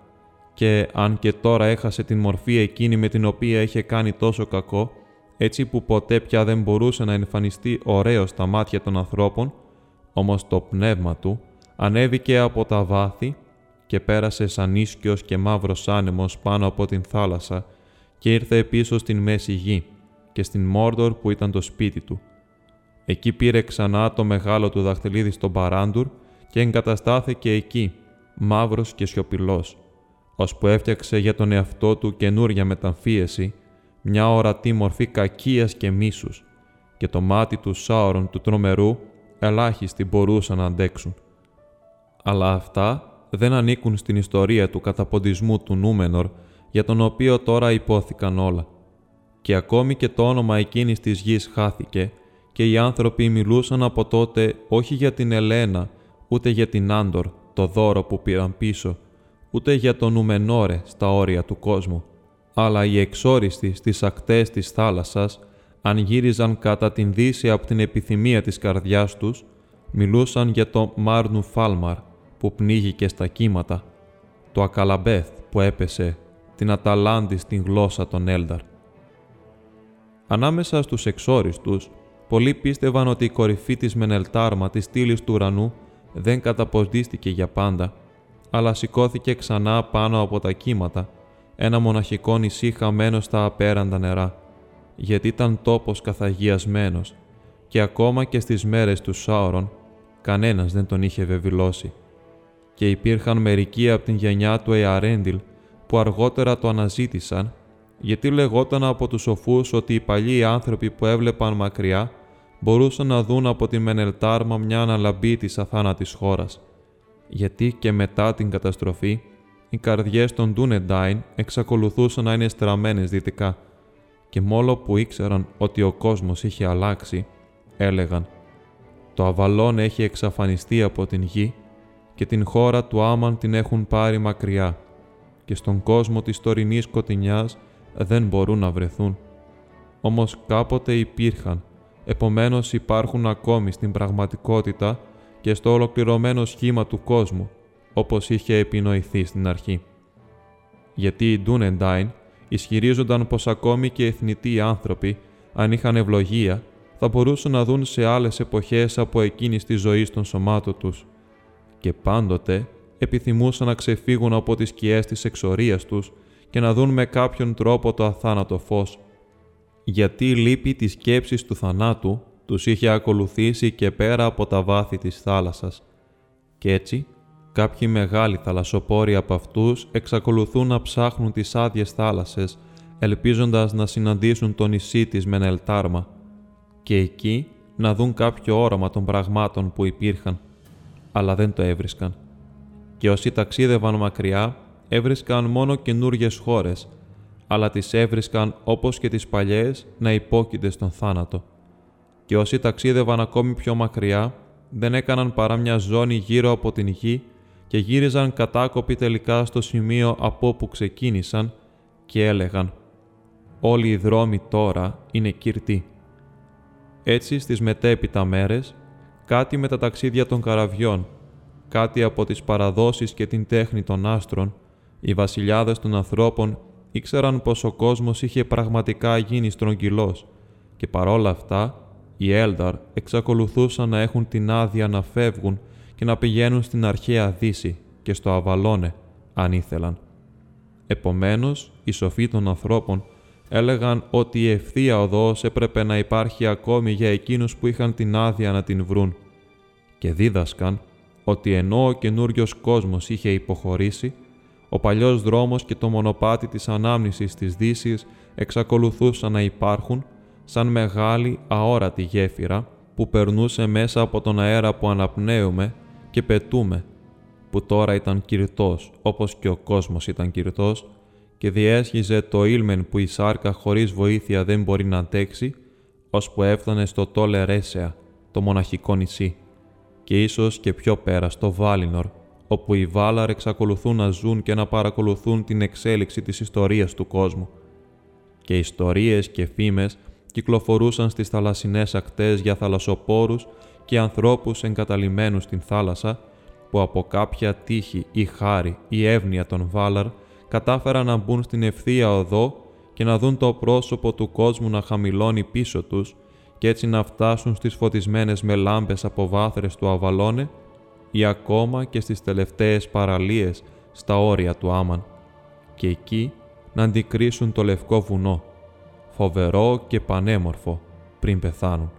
και αν και τώρα έχασε την μορφή εκείνη με την οποία είχε κάνει τόσο κακό, έτσι που ποτέ πια δεν μπορούσε να εμφανιστεί ωραίος στα μάτια των ανθρώπων, όμως το πνεύμα του ανέβηκε από τα βάθη και πέρασε σαν ίσκιος και μαύρος άνεμος πάνω από την θάλασσα και ήρθε πίσω στην μέση γη και στην Μόρντορ που ήταν το σπίτι του. Εκεί πήρε ξανά το μεγάλο του δαχτυλίδι στον Παράντουρ και εγκαταστάθηκε εκεί, μαύρος και σιωπηλός, ώσπου έφτιαξε για τον εαυτό του καινούρια μεταμφίεση μια ορατή μορφή κακίας και μίσους και το μάτι του Σάωρον του τρομερού ελάχιστοι μπορούσαν να αντέξουν. Αλλά αυτά δεν ανήκουν στην ιστορία του καταποντισμού του Νούμενορ για τον οποίο τώρα υπόθηκαν όλα. Και ακόμη και το όνομα εκείνης της γης χάθηκε και οι άνθρωποι μιλούσαν από τότε όχι για την Ελένα, ούτε για την Άντορ, το δώρο που πήραν πίσω, ούτε για τον Νουμενόρε στα όρια του κόσμου αλλά οι εξόριστοι στις ακτές της θάλασσας, αν γύριζαν κατά την δύση από την επιθυμία της καρδιάς τους, μιλούσαν για το Μάρνου Φάλμαρ που πνίγηκε στα κύματα, το Ακαλαμπέθ που έπεσε, την Αταλάντη στην γλώσσα των Έλνταρ. Ανάμεσα στους εξόριστους, πολλοί πίστευαν ότι η κορυφή της Μενελτάρμα της στήλης του ουρανού δεν καταποντίστηκε για πάντα, αλλά σηκώθηκε ξανά πάνω από τα κύματα ένα μοναχικό νησί χαμένο στα απέραντα νερά, γιατί ήταν τόπος καθαγιασμένος και ακόμα και στις μέρες του Σάωρον κανένας δεν τον είχε βεβηλώσει. Και υπήρχαν μερικοί από την γενιά του Εαρέντιλ που αργότερα το αναζήτησαν, γιατί λεγόταν από τους σοφούς ότι οι παλιοί άνθρωποι που έβλεπαν μακριά μπορούσαν να δουν από τη Μενελτάρμα μια αναλαμπή της αθάνατης χώρας. Γιατί και μετά την καταστροφή οι καρδιές των Ντούνεντάιν εξακολουθούσαν να είναι στραμμένες δυτικά και μόλο που ήξεραν ότι ο κόσμος είχε αλλάξει, έλεγαν «Το Αβαλόν έχει εξαφανιστεί από την γη και την χώρα του Άμαν την έχουν πάρει μακριά και στον κόσμο της τωρινής σκοτεινιάς δεν μπορούν να βρεθούν. Όμως κάποτε υπήρχαν, επομένως υπάρχουν ακόμη στην πραγματικότητα και στο ολοκληρωμένο σχήμα του κόσμου, όπως είχε επινοηθεί στην αρχή. Γιατί οι Ντούνεντάιν ισχυρίζονταν πως ακόμη και εθνητοί άνθρωποι, αν είχαν ευλογία, θα μπορούσαν να δουν σε άλλες εποχές από εκείνη τη ζωή των σωμάτων τους και πάντοτε επιθυμούσαν να ξεφύγουν από τις σκιές της εξορίας τους και να δουν με κάποιον τρόπο το αθάνατο φως. Γιατί η λύπη της σκέψης του θανάτου τους είχε ακολουθήσει και πέρα από τα βάθη της θάλασσας. Κι έτσι, κάποιοι μεγάλοι θαλασσοπόροι από αυτούς εξακολουθούν να ψάχνουν τις άδειες θάλασσες, ελπίζοντας να συναντήσουν το νησί της Μενελτάρμα και εκεί να δουν κάποιο όραμα των πραγμάτων που υπήρχαν, αλλά δεν το έβρισκαν. Και όσοι ταξίδευαν μακριά, έβρισκαν μόνο καινούριε χώρες, αλλά τις έβρισκαν όπως και τις παλιές να υπόκεινται στον θάνατο και όσοι ταξίδευαν ακόμη πιο μακριά, δεν έκαναν παρά μια ζώνη γύρω από την γη και γύριζαν κατάκοποι τελικά στο σημείο από όπου ξεκίνησαν και έλεγαν «Όλοι οι δρόμοι τώρα είναι κυρτοί». Έτσι στις μετέπειτα μέρες, κάτι με τα ταξίδια των καραβιών, κάτι από τις παραδόσεις και την τέχνη των άστρων, οι βασιλιάδες των ανθρώπων ήξεραν πως ο κόσμος είχε πραγματικά γίνει στρογγυλός και παρόλα αυτά οι Έλδαρ εξακολουθούσαν να έχουν την άδεια να φεύγουν και να πηγαίνουν στην αρχαία Δύση και στο Αβαλώνε, αν ήθελαν. Επομένως, οι σοφοί των ανθρώπων έλεγαν ότι η ευθεία οδός έπρεπε να υπάρχει ακόμη για εκείνους που είχαν την άδεια να την βρουν και δίδασκαν ότι ενώ ο καινούριος κόσμος είχε υποχωρήσει, ο παλιός δρόμος και το μονοπάτι της ανάμνησης της δύσης εξακολουθούσαν να υπάρχουν σαν μεγάλη αόρατη γέφυρα που περνούσε μέσα από τον αέρα που αναπνέουμε και πετούμε, που τώρα ήταν κυρτός όπως και ο κόσμος ήταν κυρτός και διέσχιζε το ήλμεν που η σάρκα χωρίς βοήθεια δεν μπορεί να αντέξει, ώσπου έφτανε στο Τόλε Ρέσεα, το μοναχικό νησί, και ίσως και πιο πέρα στο Βάλινορ, όπου οι Βάλαρ εξακολουθούν να ζουν και να παρακολουθούν την εξέλιξη της ιστορίας του κόσμου. Και ιστορίες και φήμες κυκλοφορούσαν στις θαλασσινές ακτές για θαλασσοπόρους και ανθρώπους εγκαταλειμμένους στην θάλασσα, που από κάποια τύχη ή χάρη ή εύνοια των Βάλαρ κατάφεραν να μπουν στην ευθεία οδό και να δουν το πρόσωπο του κόσμου να χαμηλώνει πίσω τους και έτσι να φτάσουν στις φωτισμένες με λάμπες από βάθρες του Αβαλώνε ή ακόμα και στις τελευταίες παραλίες στα όρια του Άμαν και εκεί να αντικρίσουν το λευκό βουνό φοβερό και πανέμορφο πριν πεθάνουν.